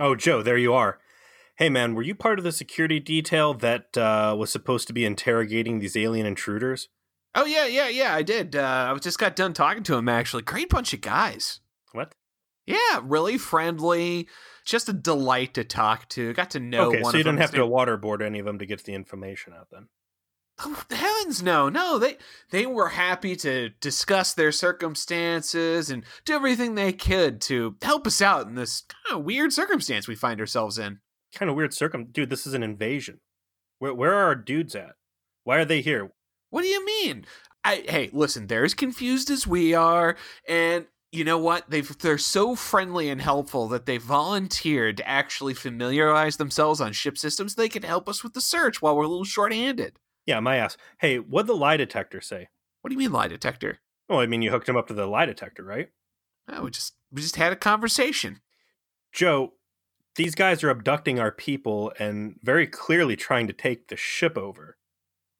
Oh, Joe, there you are. Hey, man, were you part of the security detail that uh, was supposed to be interrogating these alien intruders? Oh yeah, yeah, yeah. I did. Uh, I just got done talking to him. Actually, great bunch of guys. What? Yeah, really friendly. Just a delight to talk to. Got to know. Okay, one so you didn't have to waterboard any of them to get the information out then. Oh, heavens no, no. They they were happy to discuss their circumstances and do everything they could to help us out in this kind of weird circumstance we find ourselves in. Kind of weird circum. Dude, this is an invasion. Where where are our dudes at? Why are they here? What do you mean? I hey, listen, they're as confused as we are, and you know what? They've they're so friendly and helpful that they volunteered to actually familiarize themselves on ship systems. They could help us with the search while we're a little short-handed. Yeah, my ass. Hey, what'd the lie detector say? What do you mean lie detector? Oh, I mean you hooked him up to the lie detector, right? Oh, we just we just had a conversation. Joe, these guys are abducting our people and very clearly trying to take the ship over.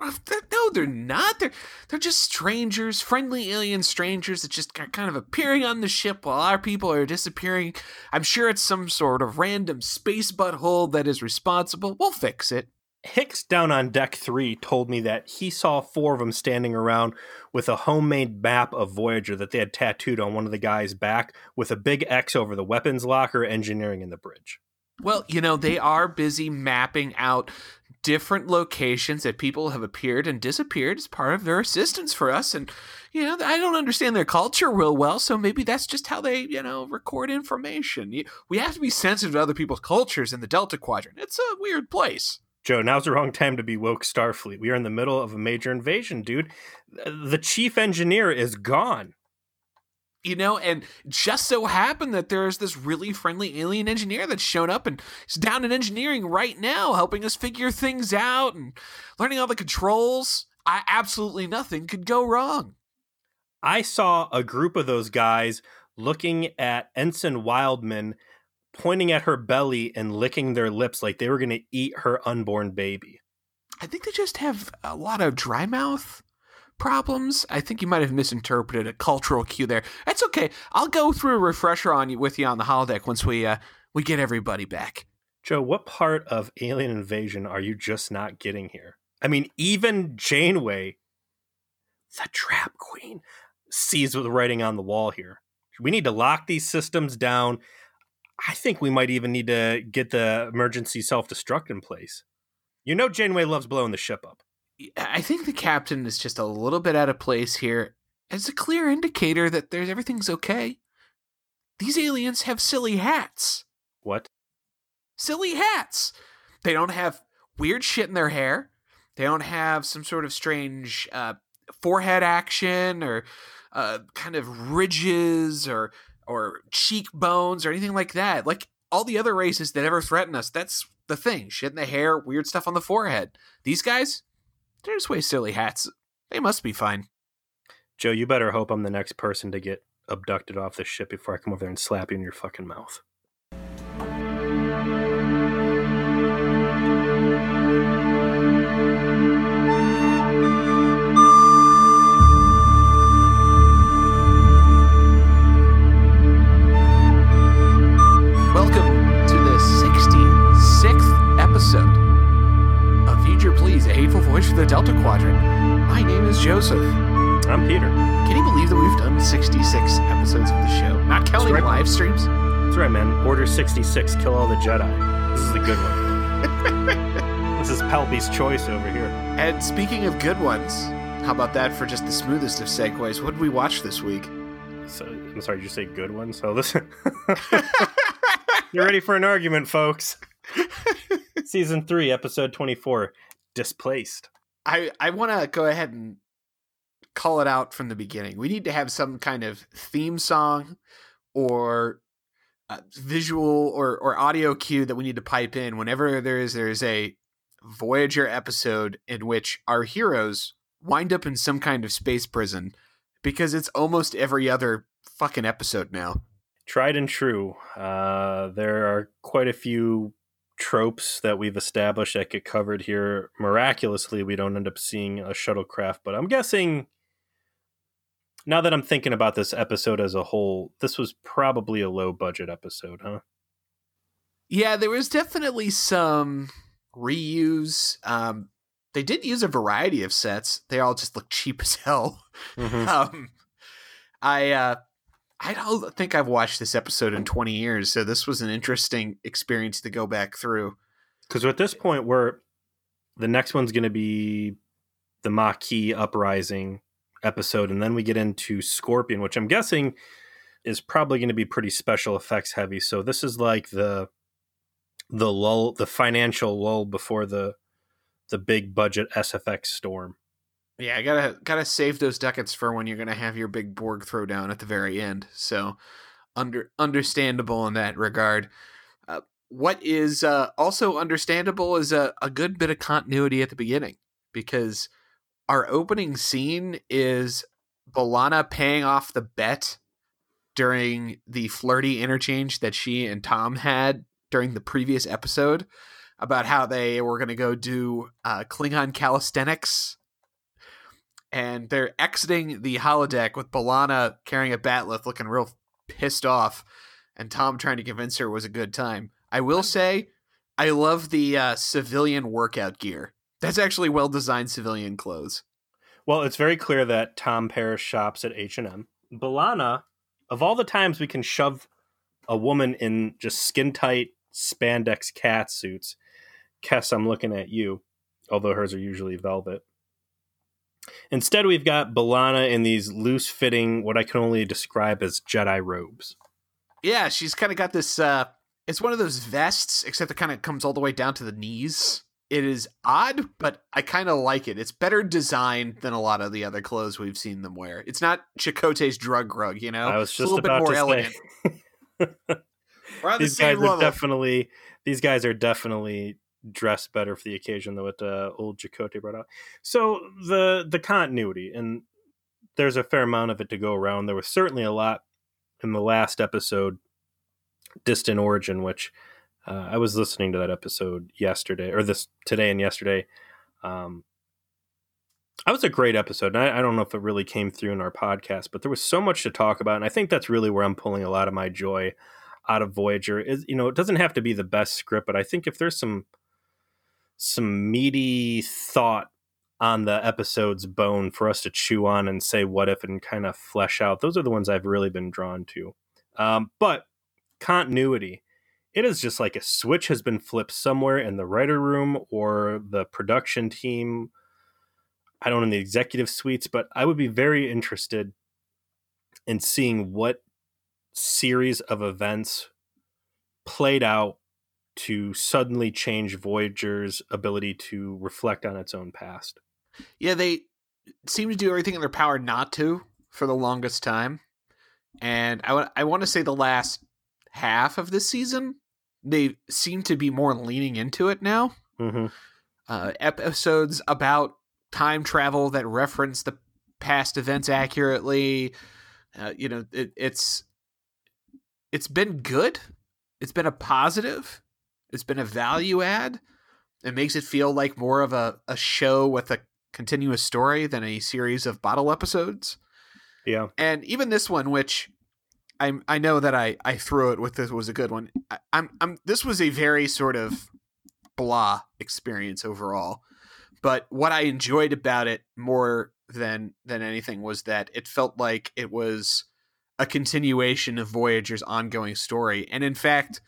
No, they're not. They're they're just strangers, friendly alien strangers that just are kind of appearing on the ship while our people are disappearing. I'm sure it's some sort of random space butthole that is responsible. We'll fix it. Hicks down on deck three told me that he saw four of them standing around with a homemade map of Voyager that they had tattooed on one of the guy's back with a big X over the weapons locker, engineering, and the bridge. Well, you know, they are busy mapping out different locations that people have appeared and disappeared as part of their assistance for us. And, you know, I don't understand their culture real well, so maybe that's just how they, you know, record information. We have to be sensitive to other people's cultures in the Delta Quadrant. It's a weird place. Joe, now's the wrong time to be woke Starfleet. We are in the middle of a major invasion, dude. The chief engineer is gone. You know, and just so happened that there's this really friendly alien engineer that's shown up and is down in engineering right now, helping us figure things out and learning all the controls. I absolutely nothing could go wrong. I saw a group of those guys looking at Ensign Wildman, pointing at her belly and licking their lips like they were going to eat her unborn baby. I think they just have a lot of dry mouth problems. I think you might have misinterpreted a cultural cue there. That's okay. I'll go through a refresher on you with you on the holodeck once we uh we get everybody back. Joe, what part of Alien Invasion are you just not getting here? I mean, even Janeway, the Trap Queen, sees the writing on the wall here. We need to lock these systems down. I think we might even need to get the emergency self destruct in place. You know, Janeway loves blowing the ship up. I think the captain is just a little bit out of place here. It's a clear indicator that there's everything's okay. These aliens have silly hats. What? Silly hats. They don't have weird shit in their hair. They don't have some sort of strange uh, forehead action or uh, kind of ridges or or cheekbones or anything like that. Like all the other races that ever threaten us, that's the thing. Shit in the hair, weird stuff on the forehead. These guys, they're just wear silly hats. They must be fine. Joe, you better hope I'm the next person to get abducted off this ship before I come over there and slap you in your fucking mouth. Welcome to the 66th episode of Future Please, a hateful voice for the Delta Quadrant. My name is Joseph. I'm Peter. Can you believe that we've done 66 episodes of the show? Not counting right. live streams? That's right, man. Order 66, kill all the Jedi. This is the good one. this is Palpy's choice over here. And speaking of good ones, how about that for just the smoothest of segues? What did we watch this week? So, I'm sorry, did you say good one? So listen. You're ready for an argument, folks. Season 3, episode 24, Displaced. I, I want to go ahead and call it out from the beginning. We need to have some kind of theme song or uh, visual or, or audio cue that we need to pipe in whenever there is there is a Voyager episode in which our heroes wind up in some kind of space prison because it's almost every other fucking episode now. Tried and true. Uh, there are quite a few tropes that we've established that get covered here. Miraculously, we don't end up seeing a shuttlecraft, but I'm guessing now that I'm thinking about this episode as a whole, this was probably a low budget episode, huh? Yeah, there was definitely some reuse. Um, they did use a variety of sets. They all just look cheap as hell. Mhm. Um, I uh, I don't think I've watched this episode in 20 years, so this was an interesting experience to go back through. Because at this point, we're the next one's going to be the Maquis Uprising episode, and then we get into Scorpion, which I'm guessing is probably going to be pretty special effects heavy. So this is like the the lull, the financial lull before the the big budget SFX storm. Yeah, I gotta gotta save those ducats for when you're gonna have your big Borg throwdown at the very end. So, under understandable in that regard. Uh, what is uh, also understandable is a, a good bit of continuity at the beginning because our opening scene is B'Elanna paying off the bet during the flirty interchange that she and Tom had during the previous episode about how they were going to go do uh, Klingon calisthenics and they're exiting the holodeck with B'Elanna carrying a bat'leth looking real pissed off and Tom trying to convince her it was a good time. I will say I love the uh, civilian workout gear. That's actually well designed civilian clothes. Well, it's very clear that Tom Paris shops at H and M. B'Elanna, of all the times we can shove a woman in just skin tight spandex cat suits, Kes, I'm looking at you. Although hers are usually velvet. Instead, we've got B'Elanna in these loose fitting, what I can only describe as Jedi robes. Yeah, she's kind of got this uh it's one of those vests except it kind of comes all the way down to the knees. It is odd, but I kind of like it. It's better designed than a lot of the other clothes we've seen them wear. It's not Chakotay's drug rug, you know. I was It's just a little about bit more elegant. on the these guys are level. definitely these guys are definitely dressed better for the occasion than what uh, old Chakotay brought out. So the the continuity and there's a fair amount of it to go around. There was certainly a lot in the last episode, Distant Origin, which uh, I was listening to that episode yesterday or this today and yesterday. Um, that was a great episode. I, I don't know if it really came through in our podcast, but there was so much to talk about, and I think that's really where I'm pulling a lot of my joy out of Voyager. Is you know, it doesn't have to be the best script, but I think if there's some some meaty thought on the episode's bone for us to chew on and say what if and kind of flesh out, those are the ones I've really been drawn to. Um, but continuity. It is just like a switch has been flipped somewhere in the writer room or the production team. I don't know in the executive suites, but I would be very interested in seeing what series of events played out to suddenly change Voyager's ability to reflect on its own past. Yeah, they seem to do everything in their power not to for the longest time. And I I want to say the last half of this season, they seem to be more leaning into it now. Mm-hmm. Uh, episodes about time travel that reference the past events accurately. Uh, you know, it, it's it's been good. It's been a positive. It's been a value add. It makes it feel like more of a, a show with a continuous story than a series of bottle episodes. Yeah. And even this one, which I I know that I I threw it with this was a good one. I, I'm I'm this was a very sort of blah experience overall. But what I enjoyed about it more than than anything was that it felt like it was a continuation of Voyager's ongoing story. And in fact,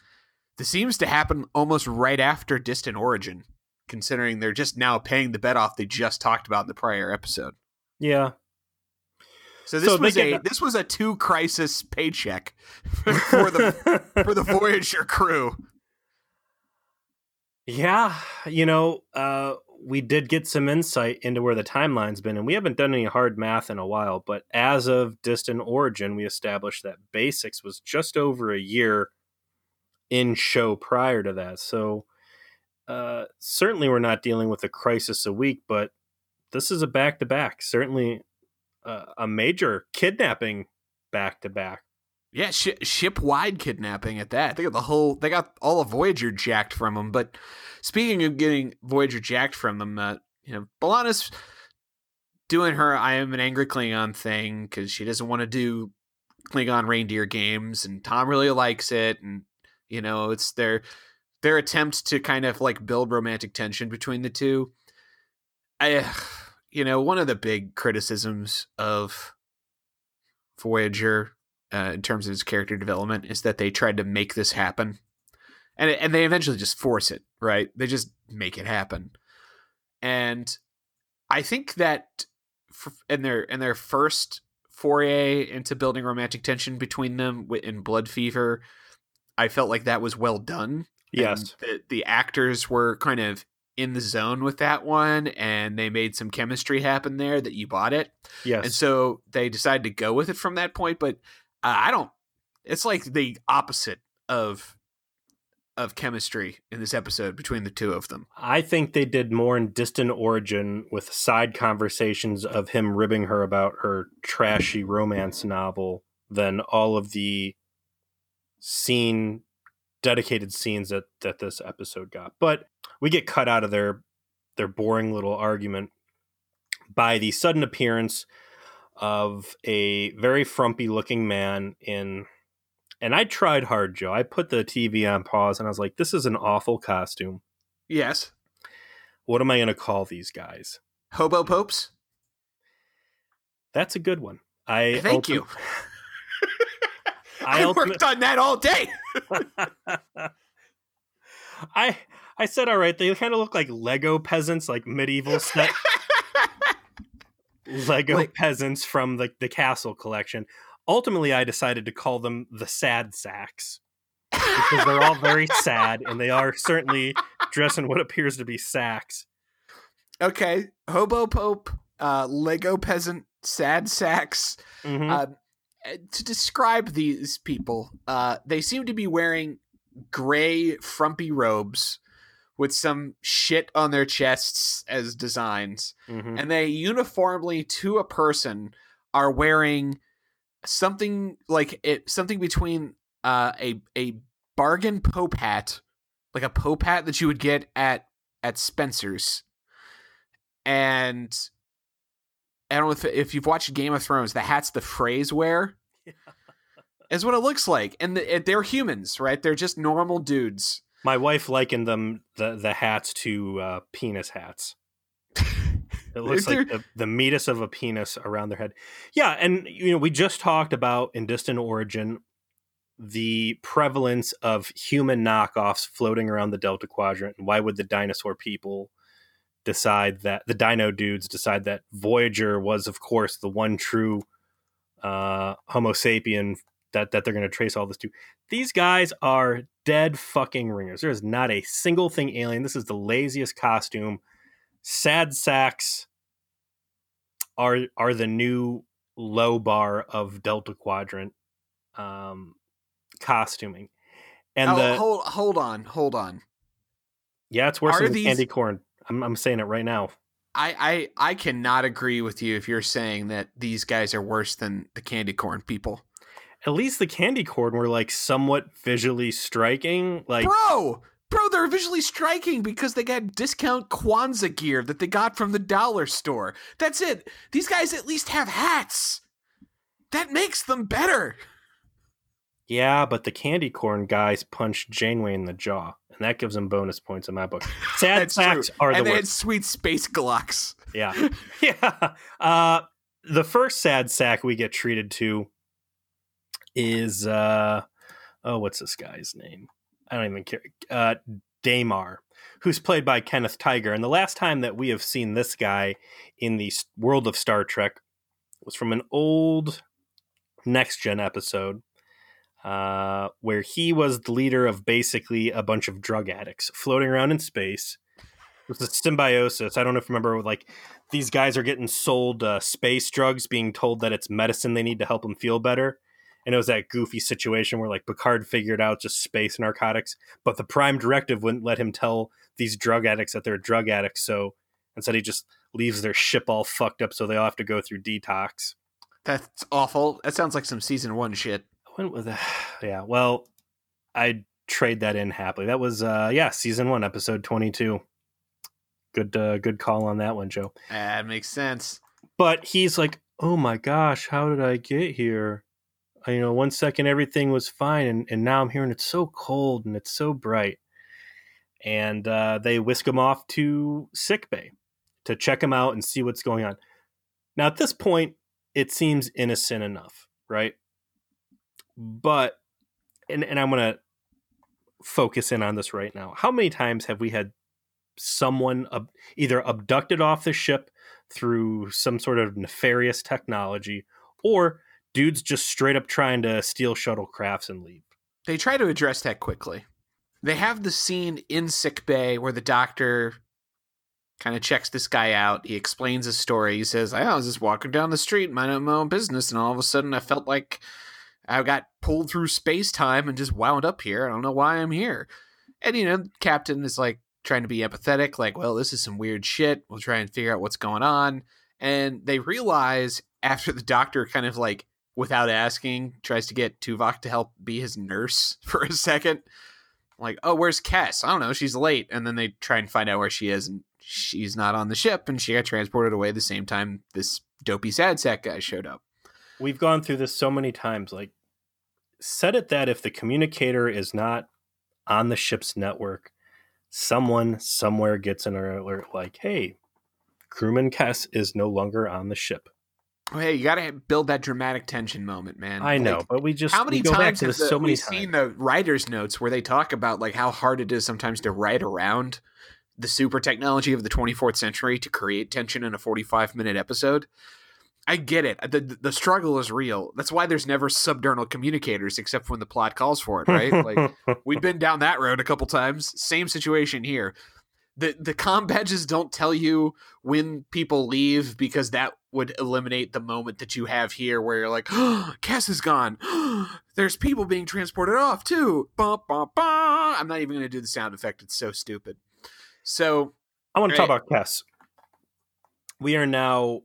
this seems to happen almost right after Distant Origin, considering they're just now paying the bet off they just talked about in the prior episode. Yeah. So this So was a this was a two crisis paycheck for the for the Voyager crew. Yeah, you know, uh, we did get some insight into where the timeline's been, and we haven't done any hard math in a while. But as of distant origin, we established that Basics was just over a year in show prior to that. So uh, certainly, we're not dealing with a crisis a week, but this is a back to back. Certainly, uh, a major kidnapping back to back. Yeah, sh- ship wide kidnapping at that. They got the whole. They got all of Voyager jacked from them. But speaking of getting Voyager jacked from them, uh, you know, B'Elanna's doing her "I am an angry Klingon" thing because she doesn't want to do Klingon reindeer games, and Tom really likes it, and You know, it's their their attempt to kind of like build romantic tension between the two. I, you know, one of the big criticisms of Voyager uh, in terms of his character development is that they tried to make this happen, and and they eventually just force it. Right? They just make it happen, and I think that in their in their first foray into building romantic tension between them in Blood Fever, I felt like that was well done. Yes, the, the actors were kind of in the zone with that one, and they made some chemistry happen there that you bought it. Yes, and so they decided to go with it from that point. But uh, I don't. It's like the opposite of of chemistry in this episode between the two of them. I think they did more in distant origin with side conversations of him ribbing her about her trashy romance novel than all of the scene dedicated scenes that that this episode got. But we get cut out of their their boring little argument by the sudden appearance of a very frumpy looking man in and I tried hard, Joe. I put the TV on pause and I was like, this is an awful costume. Yes. What am I going to call these guys? Hobo Popes? That's a good one. I Thank you. I, I worked on that all day. I I said all right, they kind of look like Lego peasants, like medieval set Lego like, peasants from the, the castle collection ultimately I decided to call them the sad sacks because they're all very sad and they are certainly dressed in what appears to be sacks. Okay, hobo pope, uh, Lego peasant, sad sacks. Mm-hmm. Uh, to describe these people, uh, they seem to be wearing gray, frumpy robes with some shit on their chests as designs, mm-hmm. and they uniformly, to a person, are wearing something like it something between uh, a a bargain pope hat, like a pope hat that you would get at at Spencer's, and I don't know if if you've watched Game of Thrones, the hats the Freys wear. Is what it looks like, and the, they're humans, right? They're just normal dudes. My wife likened them the the hats to uh, penis hats. It looks like the, the meatus of a penis around their head. Yeah, and you know, we just talked about in distant origin the prevalence of human knockoffs floating around the Delta Quadrant, and why would the dinosaur people decide that the Dino dudes decide that Voyager was, of course, the one true uh, Homo sapien that that they're going to trace all this to. These guys are dead fucking ringers. There is not a single thing alien. This is the laziest costume sad sacks are are the new low bar of Delta Quadrant um, costuming. And oh, the hold hold on, hold on. Yeah, it's worse are than these... candy corn. I'm I'm saying it right now. I, I I cannot agree with you if you're saying that these guys are worse than the candy corn people. At least the candy corn were like somewhat visually striking. Like Bro, Bro, they're visually striking because they got discount Kwanzaa gear that they got from the dollar store. That's it. These guys at least have hats. That makes them better. Yeah, but the candy corn guys punched Janeway in the jaw, and that gives them bonus points in my book. Sad facts are the and they worst. had sweet space glocks. Yeah, yeah. Uh, the first sad sack we get treated to is uh, oh, what's this guy's name? I don't even care. Uh, Daymar, who's played by Kenneth Tigar. And the last time that we have seen this guy in the world of Star Trek was from an old Next Gen episode uh, where he was the leader of basically a bunch of drug addicts floating around in space. It was a symbiosis. I don't know if you remember, like these guys are getting sold uh, space drugs, being told that it's medicine they need to help them feel better and it was that goofy situation where like Picard figured out just space narcotics, but the Prime Directive wouldn't let him tell these drug addicts that they're drug addicts. So instead, he just leaves their ship all fucked up, so they all have to go through detox. That's awful. That sounds like some season one shit. When was that? Yeah. Well, I trade that in happily. That was uh yeah, season one, episode twenty two. Good uh good call on that one, Joe. That makes sense. But he's like, Oh my gosh, how did I get here? you know, one second everything was fine, and, and now I'm here and it's so cold and it's so bright. And uh, they whisk him off to sick bay to check him out and see what's going on. Now, at this point, it seems innocent enough, right? But, and, and I'm to focus in on this right now. How many times have we had someone ab- either abducted off the ship through some sort of nefarious technology or dudes just straight up trying to steal shuttlecrafts and leave? They try to address that quickly. They have the scene in sick bay where the doctor kind of checks this guy out. He explains his story. He says, I was just walking down the street, minding my own business, and all of a sudden I felt like I got pulled through space time and just wound up here. I don't know why I'm here. And, you know, Captain is like trying to be empathetic, like, well, this is some weird shit. We'll try and figure out what's going on. And they realize after the doctor kind of like, without asking, tries to get Tuvok to help be his nurse for a second. Like, oh, where's Kes? I don't know. She's late. And then they try and find out where she is. And she's not on the ship and she got transported away the same time this dopey sad sack guy showed up. We've gone through this so many times. Like, set it that if the communicator is not on the ship's network, someone somewhere gets an alert like, hey, crewman Kes is no longer on the ship. Oh, hey, you got to build that dramatic tension moment, man. I know, but we just how many times have the, so many we've times. seen the writers' notes where they talk about like how hard it is sometimes to write around the super technology of the 24th century to create tension in a 45 minute episode. I get it. The the struggle is real. That's why there's never subdermal communicators except when the plot calls for it, right? like we've been down that road a couple times. Same situation here. The the com badges don't tell you when people leave because that would eliminate the moment that you have here where you're like, oh, Kes is gone. There's people being transported off too. Bah, bah, bah. I'm not even going to do the sound effect. It's so stupid. So I want to talk about Kes. We are now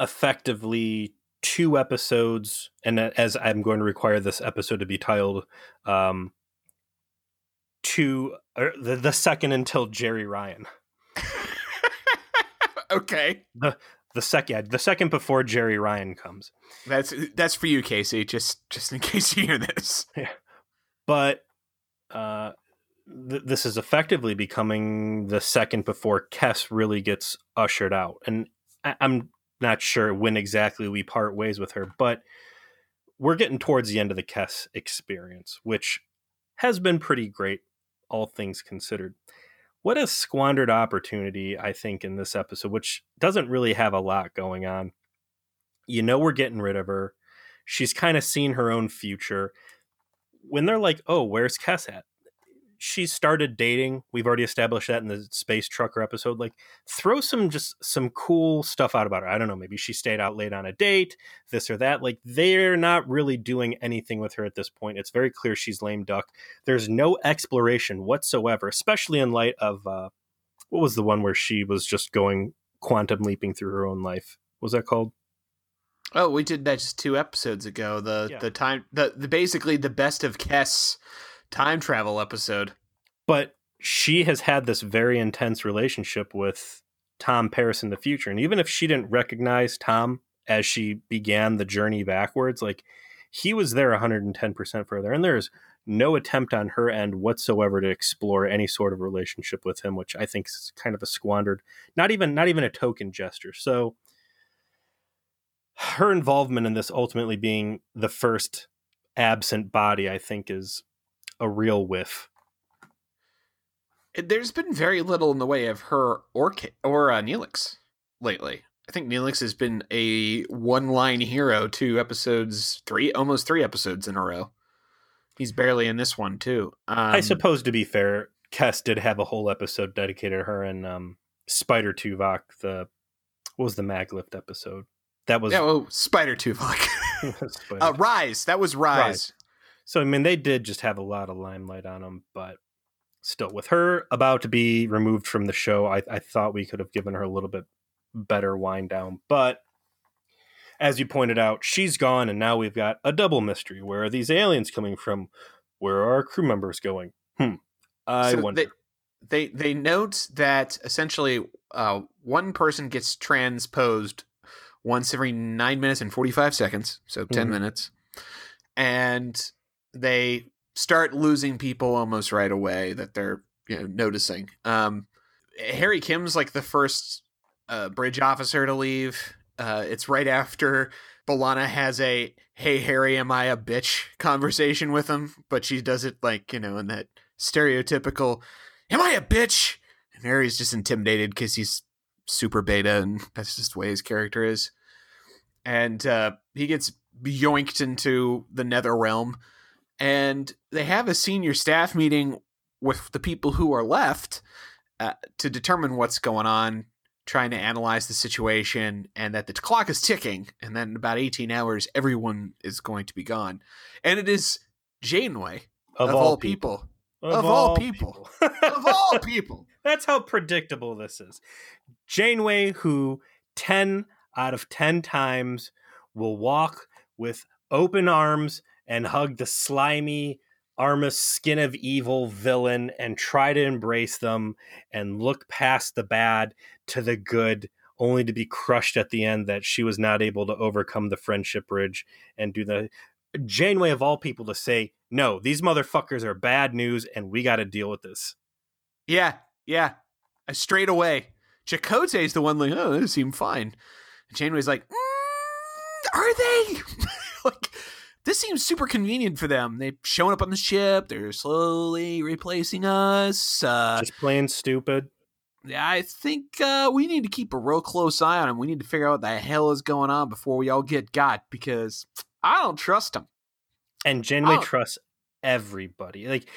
effectively two episodes, and as I'm going to require this episode to be titled, um, two or the, the second until Jeri Ryan. okay. The the second yeah, the second before Jeri Ryan comes. That's that's for you, Casey. Just just in case you hear this. Yeah. But uh th- this is effectively becoming the second before Kes really gets ushered out. And I- I'm not sure when exactly we part ways with her, but we're getting towards the end of the Kes experience, which has been pretty great, all things considered. What a squandered opportunity, I think, in this episode, which doesn't really have a lot going on. You know, we're getting rid of her. She's kind of seen her own future. When they're like, oh, where's Kes at? She started dating. We've already established that in the space trucker episode. Like, throw some just some cool stuff out about her. I don't know. Maybe she stayed out late on a date, this or that. Like, they're not really doing anything with her at this point. It's very clear she's lame duck. There's no exploration whatsoever, especially in light of uh, what was the one where she was just going quantum leaping through her own life. What was that called? Oh, we did that just two episodes ago. The yeah. the time the, the basically the best of Kes time travel episode. But she has had this very intense relationship with Tom Paris in the future. And even if she didn't recognize Tom as she began the journey backwards, like he was there 110% further. And there's no attempt on her end whatsoever to explore any sort of relationship with him, which I think is kind of a squandered, not even not even a token gesture. So her involvement in this ultimately being the first absent body, I think is a real whiff. There's been very little in the way of her or or uh, Neelix lately. I think Neelix has been a one-line hero two episodes, three almost three episodes in a row. He's barely in this one too. Um, I suppose to be fair, Kes did have a whole episode dedicated to her and um, Spider Tuvok. The what was the Maglift episode? That was yeah, oh, Spider Tuvok. Uh, Rise. That was Rise. Rise. So I mean, they did just have a lot of limelight on them, but still, with her about to be removed from the show, I, I thought we could have given her a little bit better wind down. But as you pointed out, she's gone, and now we've got a double mystery. Where are these aliens coming from? Where are our crew members going? Hmm. I so wonder. They, they they note that essentially uh, one person gets transposed once every nine minutes and forty five seconds, so 10 mm-hmm. minutes and they start losing people almost right away that they're you know noticing. Um, Harry Kim's like the first uh, bridge officer to leave. Uh, it's right after B'Elanna has a "Hey Harry, am I a bitch?" conversation with him, but she does it like you know in that stereotypical "Am I a bitch?" And Harry's just intimidated because he's super beta, and that's just the way his character is. And uh, he gets yoinked into the Nether Realm, and they have a senior staff meeting with the people who are left uh, to determine what's going on, trying to analyze the situation, and that the clock is ticking, and then in about 18 hours, everyone is going to be gone. And it is Janeway, of, of all people. people. Of, of, all, all people. people. of all people. That's how predictable this is. Janeway, who 10 out of 10 times will walk with open arms and hug the slimy Armus skin of evil villain and try to embrace them and look past the bad to the good, only to be crushed at the end that she was not able to overcome the friendship bridge and do the Janeway of all people to say, no, these motherfuckers are bad news and we got to deal with this. Yeah, yeah. I straight away. Chakotay is the one like, oh, they seem fine. And Janeway's like, mm, are they? like, this seems super convenient for them. They've shown up on the ship. They're slowly replacing us. Uh, Just plain stupid. Yeah, I think uh, we need to keep a real close eye on them. We need to figure out what the hell is going on before we all get got because I don't trust them. And Janeway trusts everybody. Like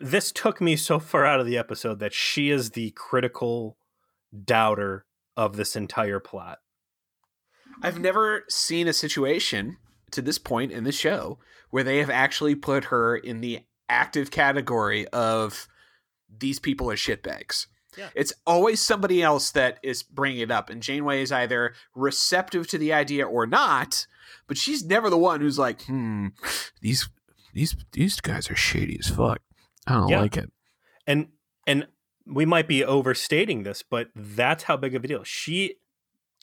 this took me so far out of the episode that she is the critical doubter of this entire plot. I've never seen a situation to this point in the show where they have actually put her in the active category of these people are shitbags. Yeah. It's always somebody else that is bringing it up, and Janeway is either receptive to the idea or not. But she's never the one who's like, "Hmm, these these these guys are shady as fuck. I don't yeah. like it." And and we might be overstating this, but that's how big of a deal. She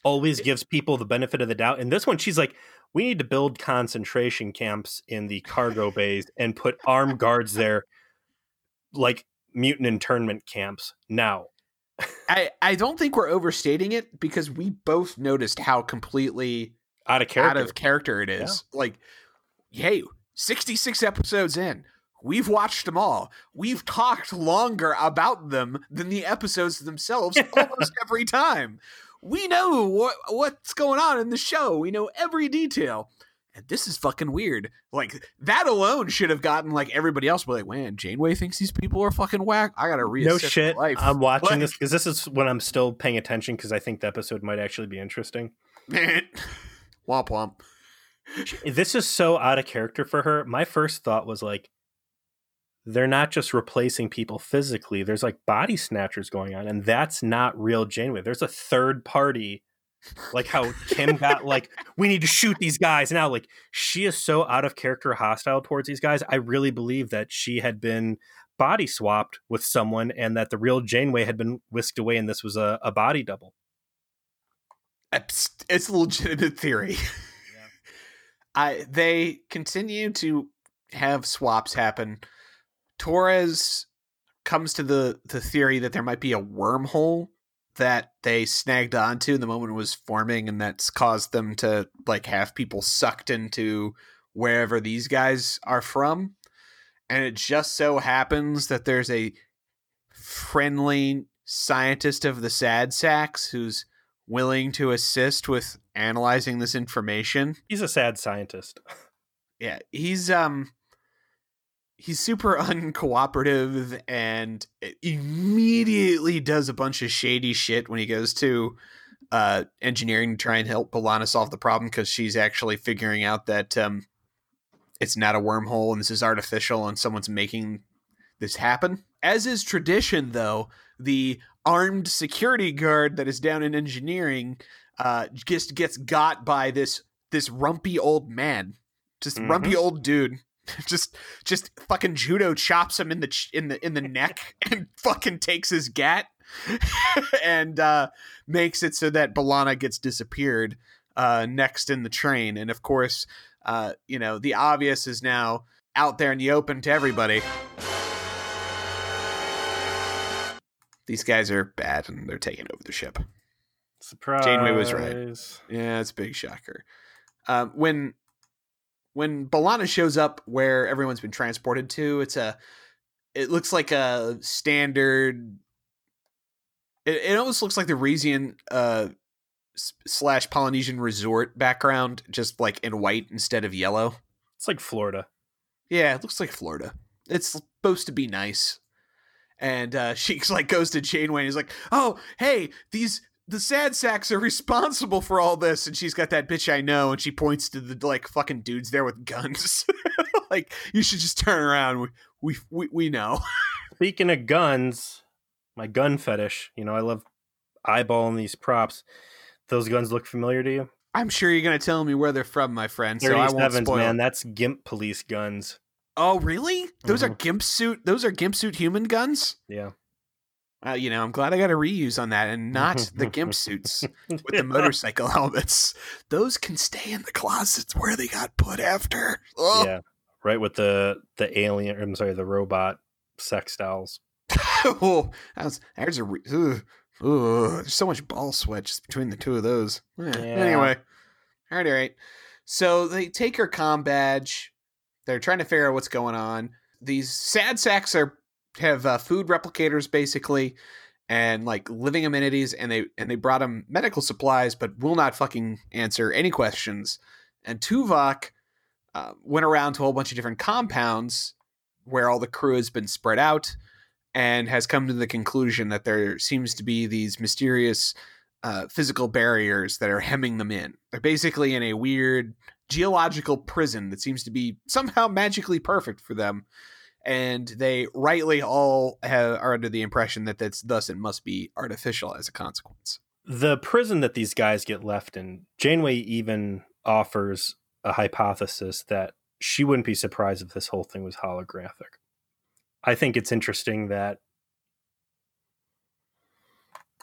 always gives people the benefit of the doubt. And this one, she's like, we need to build concentration camps in the cargo bays and put armed guards there, like mutant internment camps now. I, I don't think we're overstating it because we both noticed how completely out of character, out of character it is. Yeah. Like, hey, 66 episodes in, we've watched them all. We've talked longer about them than the episodes themselves almost every time we know what what's going on in the show. We know every detail. And this is fucking weird. Like that alone should have gotten like everybody else. Be like, man, Janeway thinks these people are fucking whack. I gotta read. No shit. Life. I'm watching like, this because this is when I'm still paying attention because I think the episode might actually be interesting. womp womp. This is so out of character for her. My first thought was like, they're not just replacing people physically. There's like body snatchers going on, and that's not real Janeway. There's a third party, like how Kim got like, we need to shoot these guys now. Like she is so out of character, hostile towards these guys. I really believe that she had been body swapped with someone, and that the real Janeway had been whisked away, and this was a, a body double. It's, a legitimate theory. Yeah. I they continue to have swaps happen Torres comes to the the theory that there might be a wormhole that they snagged onto in the moment it was forming and that's caused them to like have people sucked into wherever these guys are from. And it just so happens that there's a friendly scientist of the sad sacks who's willing to assist with analyzing this information. He's a sad scientist. Yeah he's um he's super uncooperative and immediately does a bunch of shady shit when he goes to uh, engineering to try and help B'Elanna solve the problem because she's actually figuring out that um, it's not a wormhole and this is artificial and someone's making this happen. As is tradition, though, the armed security guard that is down in engineering uh, just gets got by this this rumpy old man, just mm-hmm. rumpy old dude just just fucking judo chops him in the ch- in the in the neck and fucking takes his gat and uh, makes it so that B'Elanna gets disappeared uh, next in the train. And of course, Uh, you know, the obvious is now out there in the open to everybody. These guys are bad and they're taking over the ship. Surprise. Janeway was right. Yeah, it's a big shocker. Um, when when B'Elanna shows up where everyone's been transported to, it's a it looks like a standard. It, it almost looks like the Risian uh, slash Polynesian resort background, just like in white instead of yellow. It's like Florida. Yeah, it looks like Florida. It's supposed to be nice. And uh, Sheik's like goes to Janeway and he's like, "Oh, hey, these the sad sacks are responsible for all this." And she's got that bitch I know, and she points to the like fucking dudes there with guns. like you should just turn around. We we we, we know. Speaking of guns, my gun fetish. You know, I love eyeballing these props. Those guns look familiar to you? I'm sure you're gonna tell me where they're from, my friend. So I won't spoil. man. That's Gimp police guns. Oh, really? Those are Mhm. gimp suit. Those are gimp suit human guns. Yeah. Uh, you know, I'm glad I got a reuse on that, and not the gimp suits with the motorcycle helmets. Those can stay in the closets where they got put after. Oh. Yeah. Right with the the alien. I'm sorry, the robot sex dolls. oh, that was, there's a. Ugh, ugh, there's so much ball sweat just between the two of those. Eh, Yeah. Anyway, all right, all right. So they take her com badge. They're trying to figure out what's going on. These sad sacks are have uh, food replicators basically, and like living amenities, and they and they brought them medical supplies, but will not fucking answer any questions. And Tuvok uh, went around to a whole bunch of different compounds where all the crew has been spread out and has come to the conclusion that there seems to be these mysterious uh, physical barriers that are hemming them in. They're basically in a weird geological prison that seems to be somehow magically perfect for them. And they rightly all have, are under the impression that that's thus it must be artificial as a consequence. The prison that these guys get left in, Janeway even offers a hypothesis that she wouldn't be surprised if this whole thing was holographic. I think it's interesting that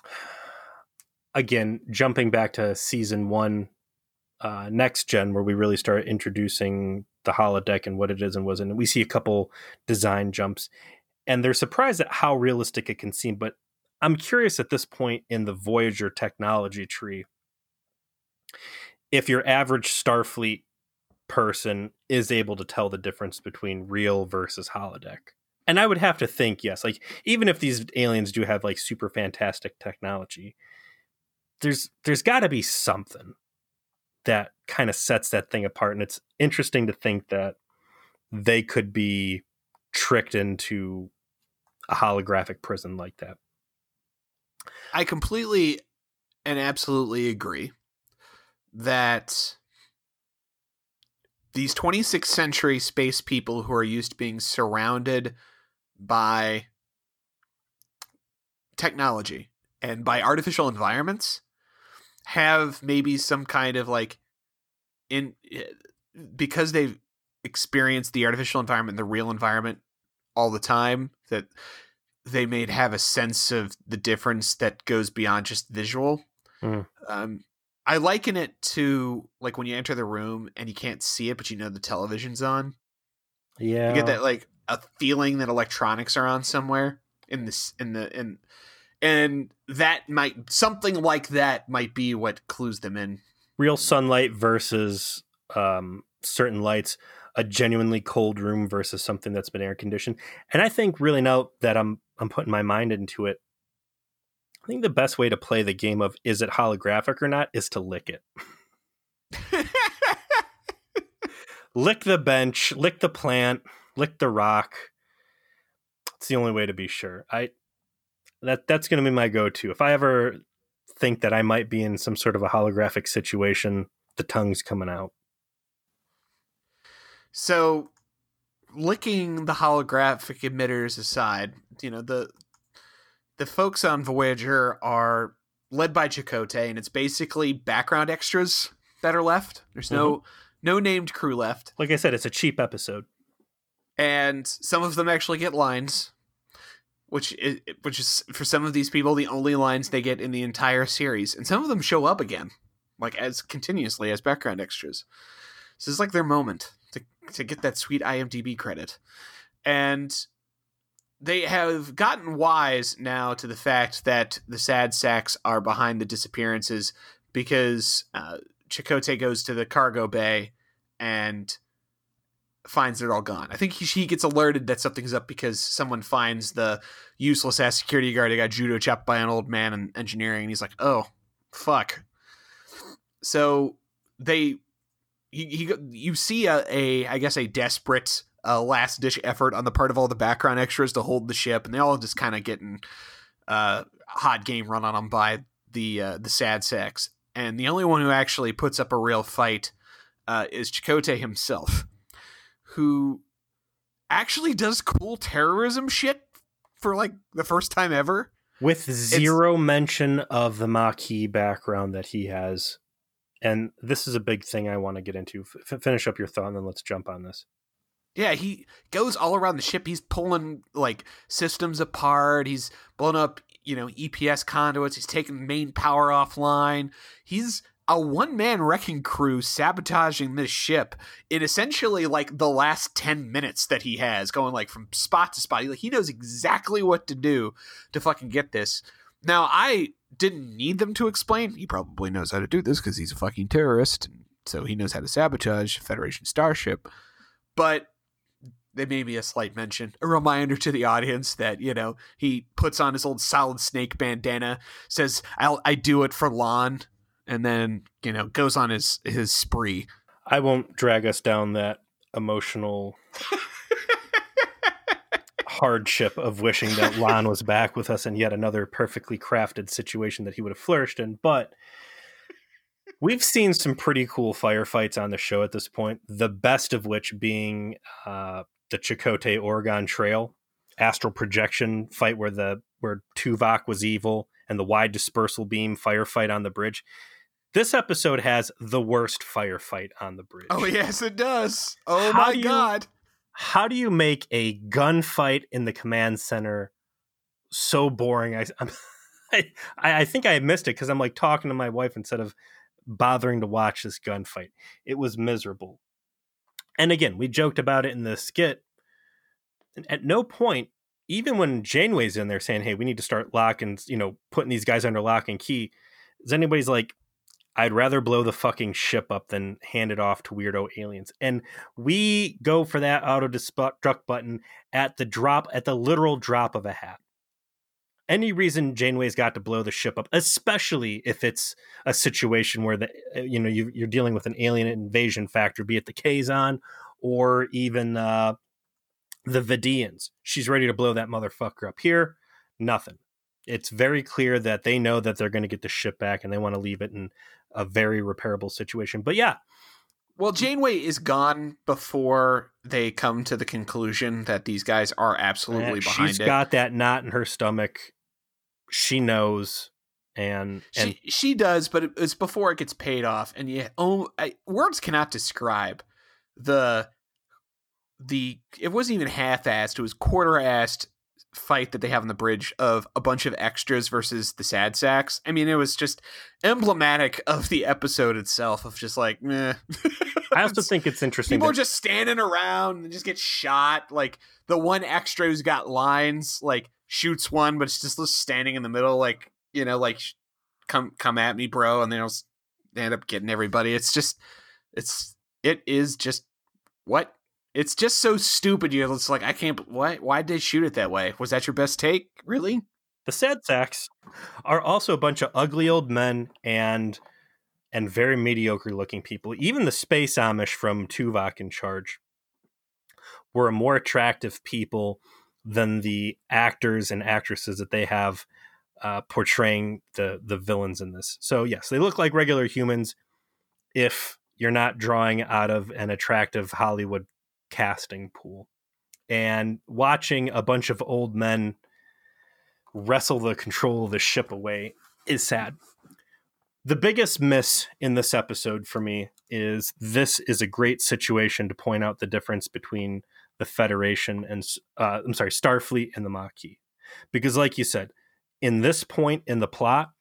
again, jumping back to season one, uh, next gen, where we really start introducing the holodeck and what it is and wasn't, we see a couple design jumps, and they're surprised at how realistic it can seem. But I'm curious at this point in the Voyager technology tree if your average Starfleet person is able to tell the difference between real versus holodeck. And I would have to think, yes, like even if these aliens do have like super fantastic technology, there's there's got to be something that kind of sets that thing apart and it's interesting to think that they could be tricked into a holographic prison like that. I completely and absolutely agree that these 26th century space people who are used to being surrounded by technology and by artificial environments have maybe some kind of like in because they've experienced the artificial environment the real environment all the time that they may have a sense of the difference that goes beyond just visual Mm. um, I liken it to like when you enter the room and you can't see it, but you know the television's on. Yeah. You get that like a feeling that electronics are on somewhere in this in the in and that might something like that might be what clues them in. real sunlight versus um, certain lights, a genuinely cold room versus something that's been air conditioned. And I think really now that I'm I'm putting my mind into it, I think the best way to play the game of is it holographic or not is to lick it. lick the bench, lick the plant, lick the rock. It's the only way to be sure. I that that's going to be my go-to. If I ever think that I might be in some sort of a holographic situation, the tongue's coming out. So, licking the holographic emitters aside, you know the the folks on Voyager are led by Chakotay, and it's basically background extras that are left. There's no mm-hmm. no named crew left, Like I said, it's a cheap episode. and some of them actually get lines, which is which is for some of these people the only lines they get in the entire series, and some of them show up again, like as continuously as background extras. This is like their moment to to get that sweet IMDb credit, and they have gotten wise now to the fact that the sad sacks are behind the disappearances because uh, Chakotay goes to the cargo bay and finds they're all gone. I think he, he gets alerted that something's up because someone finds the useless ass security guard who got judo chopped by an old man in engineering, and he's like, "Oh, fuck." So they, he, he you see a, a I guess a desperate uh, last ditch effort on the part of all the background extras to hold the ship, and they all just kind of getting uh, hot game run on them by the uh, the sad sex. And the only one who actually puts up a real fight uh, is Chakotay himself, who actually does cool terrorism shit for like the first time ever. With zero it's... mention of the Maquis background that he has. And this is a big thing I want to get into. F- finish up your thought and then let's jump on this. Yeah, he goes all around the ship. He's pulling like systems apart. He's blowing up, you know, EPS conduits. He's taking main power offline. He's a one man wrecking crew sabotaging this ship in essentially like the last 10 minutes that he has, going like from spot to spot. He, like, he knows exactly what to do to fucking get this. Now, I didn't need them to explain. He probably knows how to do this because he's a fucking terrorist. So he knows how to sabotage Federation Starship. But they may be a slight mention, a reminder to the audience that you know he puts on his old solid snake bandana, says "I'll I do it for Lon," and then you know goes on his his spree. I won't drag us down that emotional hardship of wishing that Lon was back with us in yet another perfectly crafted situation that he would have flourished in, but. We've seen some pretty cool firefights on the show at this point. The best of which being uh, the Chakotay Oregon Trail astral projection fight where the where Tuvok was evil and the wide dispersal beam firefight on the bridge. This episode has the worst firefight on the bridge. Oh yes, it does. Oh how my you, god. How do you make a gunfight in the command center so boring? I I, I think I missed it because I'm like talking to my wife instead of bothering to watch this gunfight. It was miserable. And again, we joked about it in the skit. At no point, even when Janeway's in there saying, "Hey, we need to start locking, you know, putting these guys under lock and key," is anybody's like, "I'd rather blow the fucking ship up than hand it off to weirdo aliens." And we go for that auto destruct button at the drop, at the literal drop of a hat any reason Janeway's got to blow the ship up, especially if it's a situation where the uh, you know you, are dealing with an alien invasion factor, be it the Kazon or even uh, the Vidians. She's ready to blow that motherfucker up. Here, nothing. It's very clear that they know that they're going to get the ship back and they want to leave it in a very repairable situation. But yeah. Well, Janeway is gone before they come to the conclusion that these guys are eh, absolutely behind She's it. got that knot in her stomach she knows and, and she she does, but it's before it gets paid off. And yeah, oh, I, words cannot describe the the. It wasn't even half-assed; it was quarter-assed fight that they have on the bridge of a bunch of extras versus the sad sacks. I mean, it was just emblematic of the episode itself of just like, meh. I also think it's interesting. People that- are just standing around and just get shot. Like the one extra who's got lines, like shoots one, but it's just standing in the middle, like you know, like come come at me, bro, and they don't they end up getting everybody. It's just it's it is just what it's just so stupid. You it's like I can't. Why why did they shoot it that way? Was that your best take? Really? The sad sacks are also a bunch of ugly old men and and very mediocre looking people. Even the space Amish from Tuvok in charge were more attractive people than the actors and actresses that they have uh, portraying the the villains in this. So yes, they look like regular humans. If you're not drawing out of an attractive Hollywood casting pool, and watching a bunch of old men wrestle the control of the ship away is sad. The biggest miss in this episode for me is this is a great situation to point out the difference between the Federation and uh, I'm sorry, Starfleet and the Maquis, because like you said, in this point in the plot,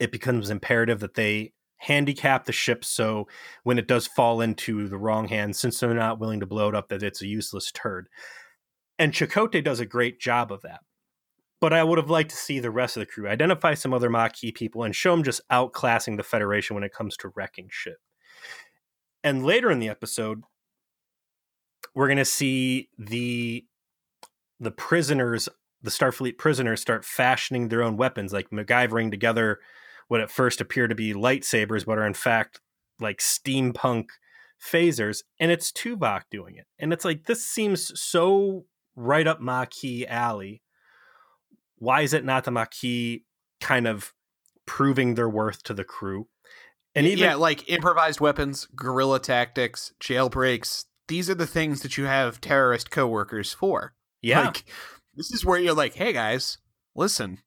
it becomes imperative that they handicap the ship so when it does fall into the wrong hands, since they're not willing to blow it up, that it's a useless turd. And Chakotay does a great job of that. But I would have liked to see the rest of the crew identify some other Maquis people and show them just outclassing the Federation when it comes to wrecking shit. And later in the episode, we're going to see the the prisoners, the Starfleet prisoners, start fashioning their own weapons, like MacGyvering together what at first appear to be lightsabers, but are in fact like steampunk phasers. And it's Tuvok doing it. And it's like, this seems so right up Maquis alley. Why is it not the Maquis kind of proving their worth to the crew? And even yeah, like improvised weapons, guerrilla tactics, jailbreaks. These are the things that you have terrorist coworkers for. Yeah. Like, this is where you're like, hey guys, listen,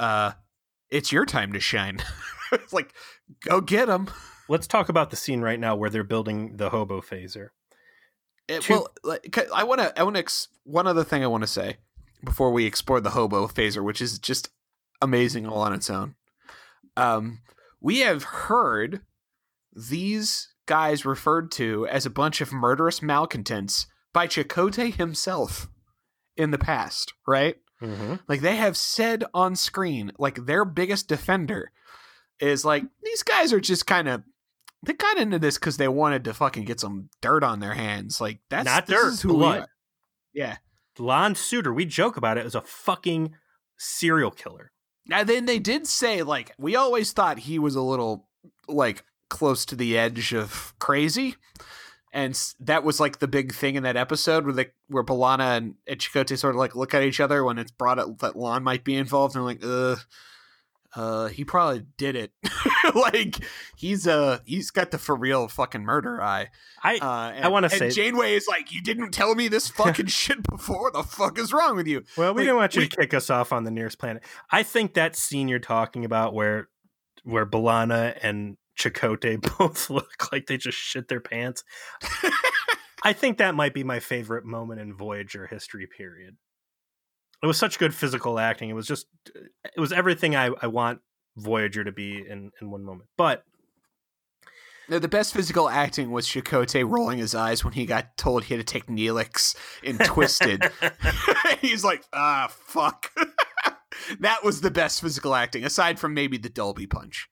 uh, it's your time to shine. it's like, go get them. Let's talk about the scene right now where they're building the hobo phaser. It, Two- well, like, I want to. I want to. Ex- one other thing I want to say before we explore the hobo phaser, which is just amazing all on its own. Um, we have heard these guys referred to as a bunch of murderous malcontents by Chakotay himself in the past, right? Mm-hmm. Like they have said on screen, like their biggest defender is like these guys are just kind of they got into this because they wanted to fucking get some dirt on their hands. Like that's not dirt, who blood. Yeah, Lon Suder. We joke about it as a fucking serial killer. And then they did say like we always thought he was a little like close to the edge of crazy and that was like the big thing in that episode where the where B'Elanna and, and Chakotay sort of like look at each other when it's brought up that Lon might be involved, and they're like, uh, uh, he probably did it. like he's uh he's got the for real fucking murder eye. I uh, and, I want to say And Janeway is like, you didn't tell me this fucking shit before. The fuck is wrong with you? Well, we like, didn't want you we, to kick us off on the nearest planet. I think that scene you're talking about where where B'Elanna and Chakotay both look like they just shit their pants. I think that might be my favorite moment in Voyager history period. It was such good physical acting. It was just it was everything I, I want Voyager to be in, in one moment. But no, the best physical acting was Chakotay rolling his eyes when he got told he had to take Neelix in Twisted. He's like, ah, fuck. that was the best physical acting, aside from maybe the Dolby punch.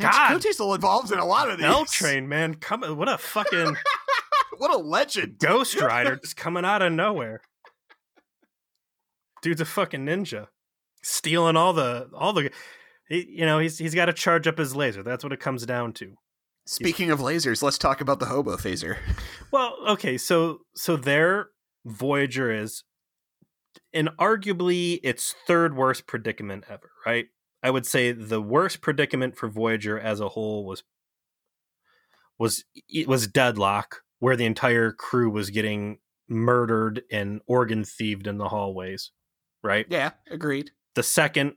God, still involved in a lot of these. L Train, man, come what a fucking what a legend, Ghost Rider, just coming out of nowhere. Dude's a fucking ninja, stealing all the all the. He, you know, he's he's got to charge up his laser. That's what it comes down to. Speaking he's, of lasers, let's talk about the hobo phaser. Well, okay, so so their Voyager is, in arguably its third worst predicament ever, right? I would say the worst predicament for Voyager as a whole was was it was deadlock, where the entire crew was getting murdered and organ thieved in the hallways. Right? Yeah, agreed. The second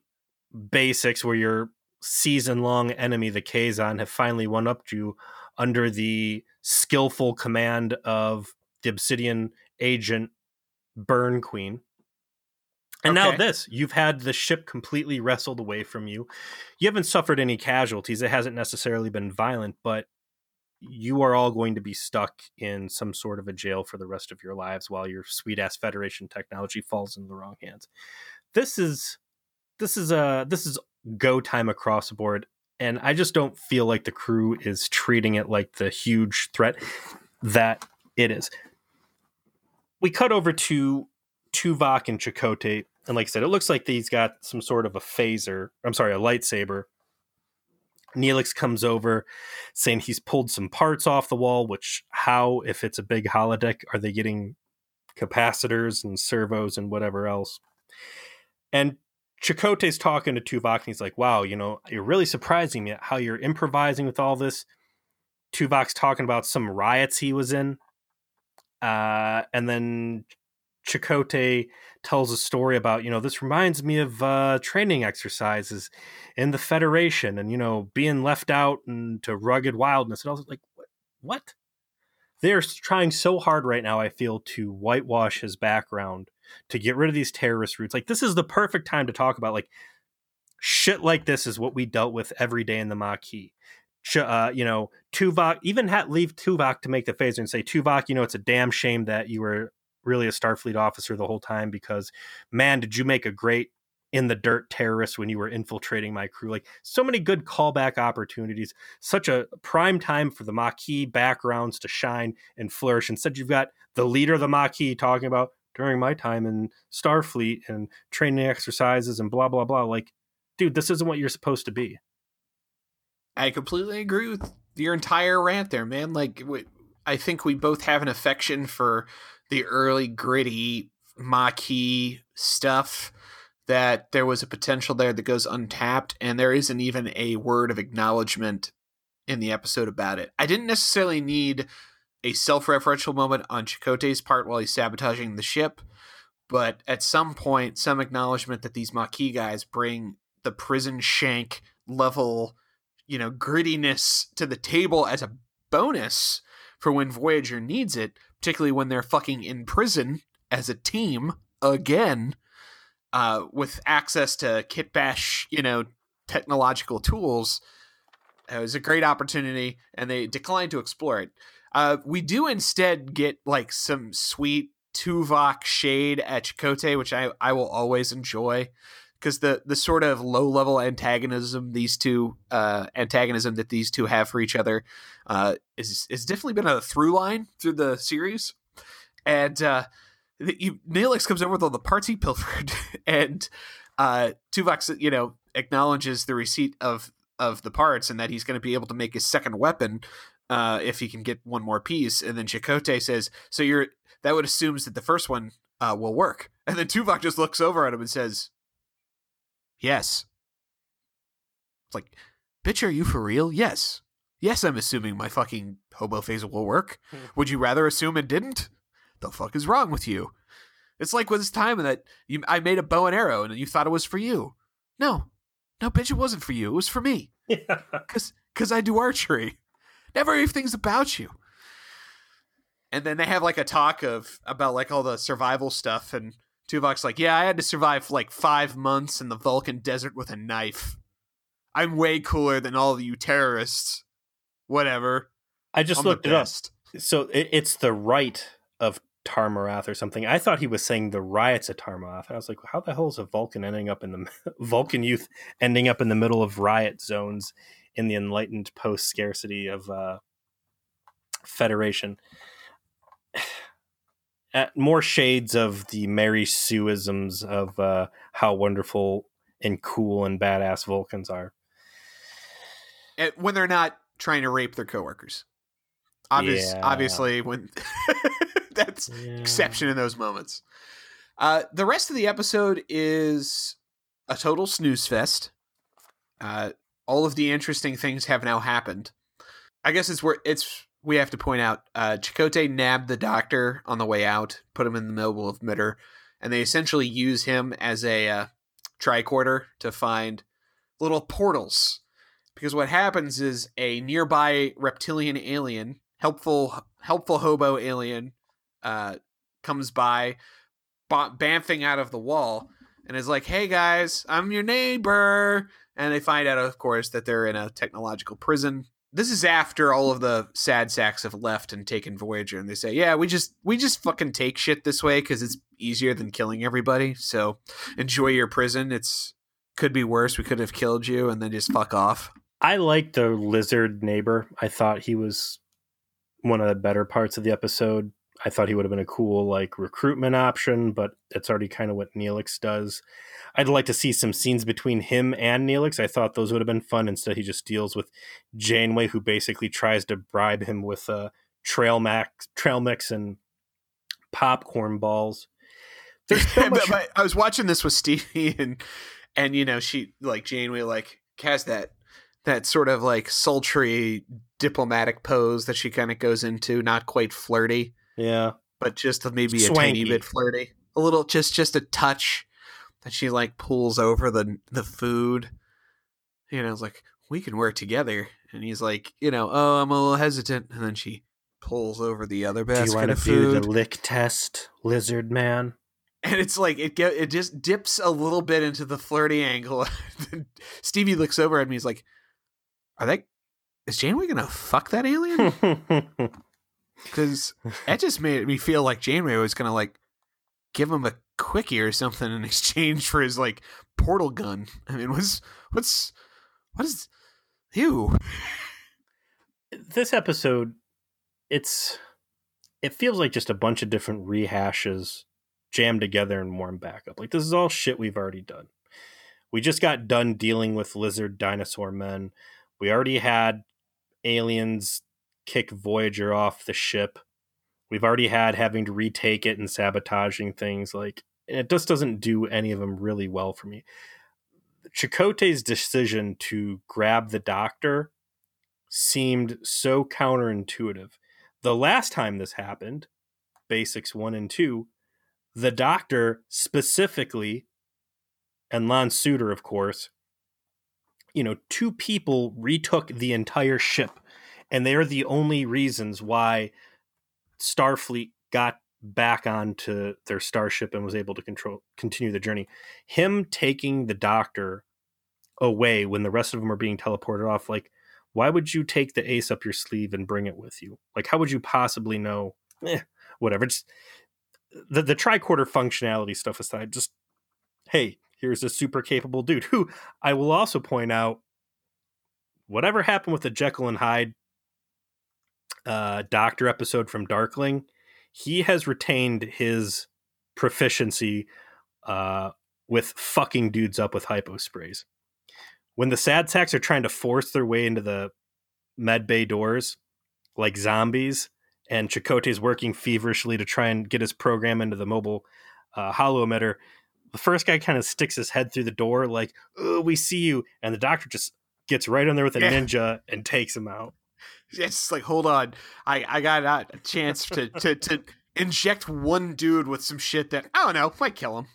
basics, where your season long enemy, the Kazon, have finally won up you under the skillful command of the Obsidian agent Burn Queen. And okay. now this, you've had the ship completely wrestled away from you. You haven't suffered any casualties. It hasn't necessarily been violent, but you are all going to be stuck in some sort of a jail for the rest of your lives while your sweet ass Federation technology falls in the wrong hands. This is this is a this is go time across the board, and I just don't feel like the crew is treating it like the huge threat that it is. We cut over to Tuvok and Chakotay and like I said, it looks like he's got some sort of a phaser. I'm sorry, a lightsaber. Neelix comes over saying he's pulled some parts off the wall, which how, if it's a big holodeck, are they getting capacitors and servos and whatever else? And Chakotay's talking to Tuvok and he's like, wow, you know, you're really surprising me how you're improvising with all this. Tuvok's talking about some riots he was in. Uh, and then Chakotay tells a story about, you know, this reminds me of uh, training exercises in the Federation and, you know, being left out and to rugged wildness. And I was like, what? They're trying so hard right now, I feel, to whitewash his background, to get rid of these terrorist roots. Like, this is the perfect time to talk about, like, shit like this is what we dealt with every day in the Maquis. uh, you know, Tuvok even had leave Tuvok to make the phaser and say, Tuvok, you know, it's a damn shame that you were really a Starfleet officer the whole time because, man, did you make a great in the dirt terrorist when you were infiltrating my crew. Like so many good callback opportunities. Such a prime time for the Maquis backgrounds to shine and flourish. Instead, you've got the leader of the Maquis talking about during my time in Starfleet and training exercises and blah blah blah. Like, dude, this isn't what you're supposed to be. I completely agree with your entire rant there, man. Like, I think we both have an affection for the early gritty Maquis stuff that there was a potential there that goes untapped, and there isn't even a word of acknowledgement in the episode about it. I didn't necessarily need a self referential moment on Chakotay's part while he's sabotaging the ship, but at some point, some acknowledgement that these Maquis guys bring the prison shank level, you know, grittiness to the table as a bonus for when Voyager needs it, particularly when they're fucking in prison as a team again uh, with access to kitbash, you know, technological tools, it was a great opportunity, and they declined to explore it. Uh, we do instead get like some sweet Tuvok shade at Chakotay, which I, I will always enjoy because the the sort of low level antagonism these two uh, antagonism that these two have for each other uh, is is definitely been a through line through the series, and uh, you, Neelix comes over with all the parts he pilfered, and uh, Tuvok, you know, acknowledges the receipt of of the parts and that he's going to be able to make his second weapon uh, if he can get one more piece. And then Chakotay says, "So you're that would assumes that the first one uh, will work." And then Tuvok just looks over at him and says, "Yes." It's like, bitch, are you for real? Yes. Yes, I'm assuming my fucking hobo phase will work. Hmm. Would you rather assume it didn't? the fuck is wrong with you? It's like with this time that you, I made a bow and arrow and you thought it was for you. No, no, bitch, it wasn't for you. It was for me. Cause, cause I do archery. Never everything's about you. And then they have like a talk of about like all the survival stuff, and Tuvok's like, "Yeah, I had to survive like five months in the Vulcan desert with a knife. I'm way cooler than all of you terrorists. Whatever. I just I'm looked it up. So it, it's the right of Tarmarath or something. I thought he was saying the riots at Tarmarath. I was like, how the hell is a Vulcan ending up in the Vulcan youth ending up in the middle of riot zones in the enlightened post scarcity of uh, Federation? At more shades of the Mary Sueisms of uh, how wonderful and cool and badass Vulcans are. when they're not trying to rape their coworkers. Obvious, yeah. Obviously, when that's yeah. exception in those moments. Uh, the rest of the episode is a total snooze fest. Uh, all of the interesting things have now happened. I guess it's where it's we have to point out uh, Chakotay nabbed the doctor on the way out, put him in the middle of and they essentially use him as a uh, tricorder to find little portals. Because what happens is a nearby reptilian alien, helpful helpful hobo alien, uh, comes by, bamfing out of the wall, and is like, "Hey guys, I'm your neighbor." And they find out, of course, that they're in a technological prison. This is after all of the sad sacks have left and taken Voyager, and they say, "Yeah, we just we just fucking take shit this way because it's easier than killing everybody. So enjoy your prison. It's could be worse. We could have killed you, and then just fuck off." I like the lizard neighbor. I thought he was one of the better parts of the episode. I thought he would have been a cool like recruitment option, but that's already kind of what Neelix does. I'd like to see some scenes between him and Neelix. I thought those would have been fun. Instead, he just deals with Janeway, who basically tries to bribe him with a uh, trail max, trail mix, and popcorn balls. There's so much- but I was watching this with Stevie, and and you know she like Janeway like has that that sort of like sultry diplomatic pose that she kind of goes into, not quite flirty yeah, but just maybe Swanky. a tiny bit flirty, a little, just just a touch that she like pulls over the the food. You know, it's like we can work together, and he's like, you know, oh, I'm a little hesitant, and then she pulls over the other basket do you want of to food. Do the lick test, lizard man? and it's like it get, it just dips a little bit into the flirty angle. Stevie looks over at me. He's like, "Are they is Janeway gonna fuck that alien? Because that just made me feel like Janeway was gonna like give him a quickie or something in exchange for his like portal gun. I mean, what's what's what is you? this episode, it's it feels like just a bunch of different rehashes jammed together and warm back up. Like this is all shit we've already done. We just got done dealing with lizard dinosaur men. We already had aliens kick Voyager off the ship. We've already had having to retake it and sabotaging things like it just doesn't do any of them really well for me. Chakotay's decision to grab the doctor seemed so counterintuitive. The last time this happened, Basics 1 and 2, the doctor specifically, and Lon Suder, of course, you know, two people retook the entire ship, and they're the only reasons why Starfleet got back onto their starship and was able to control continue the journey. Him taking the doctor away when the rest of them are being teleported off, like why would you take the ace up your sleeve and bring it with you? Like how would you possibly know? Eh, whatever. Just the the tricorder functionality stuff aside, just hey, here's a super capable dude who I will also point out whatever happened with the Jekyll and Hyde uh, doctor episode from Darkling, he has retained his proficiency uh, with fucking dudes up with hypo sprays. When the sad sacks are trying to force their way into the med bay doors like zombies, and Chakotay's working feverishly to try and get his program into the mobile uh, holo emitter, the first guy kind of sticks his head through the door, like, oh, we see you. And the doctor just gets right in there with a Yeah. ninja and takes him out. It's like, hold on, I I got a chance to to to inject one dude with some shit that I don't know might kill him.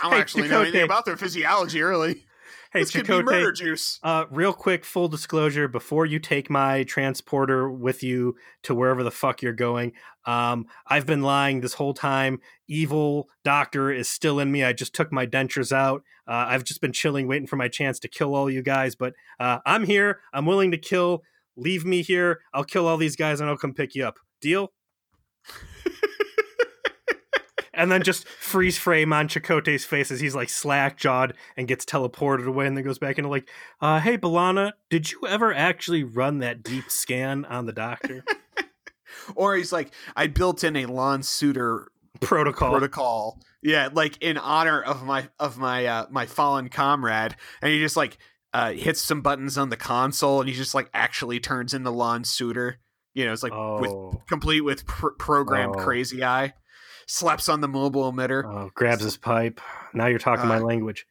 I don't Hey, actually know anything about their physiology, really. Hey, this could be murder juice. uh, real quick, full disclosure before you take my transporter with you to wherever the fuck you're going, um, I've been lying this whole time. Evil doctor is still in me. I just took my dentures out. Uh, I've just been chilling, waiting for my chance to kill all you guys, but uh, I'm here. I'm willing to kill. Leave me here. I'll kill all these guys and I'll come pick you up. Deal? and then just freeze frame on Chakotay's face as he's like slack jawed and gets teleported away and then goes back into like, uh, hey B'Elanna, did you ever actually run that deep scan on the doctor? Or he's like, I built in a Lon Suder Protocol. protocol. Yeah, like in honor of my of my uh my fallen comrade, and he just like uh hits some buttons on the console, and he just like actually turns into Lon Suder. You know, it's like with oh, complete with pr- programmed Oh. crazy eye. Slaps on the mobile emitter. oh, grabs his pipe. Now you're talking my Uh, language.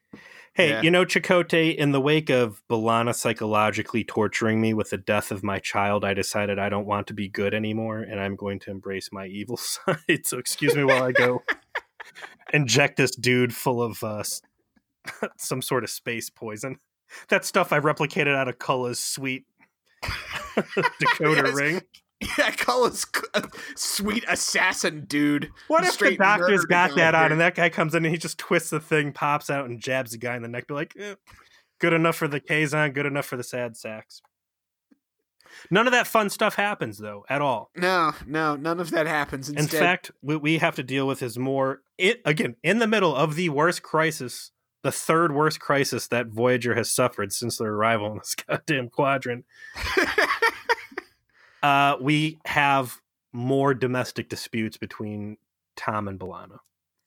Hey, yeah. you know, Chakotay, in the wake of B'Elanna psychologically torturing me with the death of my child, I decided I don't want to be good anymore and I'm going to embrace my evil side. So, excuse me while I go inject this dude full of uh, some sort of space poison. That stuff I replicated out of Culluh's sweet Dakota Yes. ring. Yeah, call us a sweet assassin dude. What if the doctor's got that on and that guy comes in and he just twists the thing, pops out, and jabs the guy in the neck? Be like, eh, good enough for the Kazon, good enough for the sad sacks. None of that fun stuff happens though at all. No, no, none of that happens. In fact, what we have to deal with is more it again in the middle of the worst crisis, the third worst crisis that Voyager has suffered since their arrival in this goddamn quadrant. Uh, we have more domestic disputes between Tom and B'Elanna.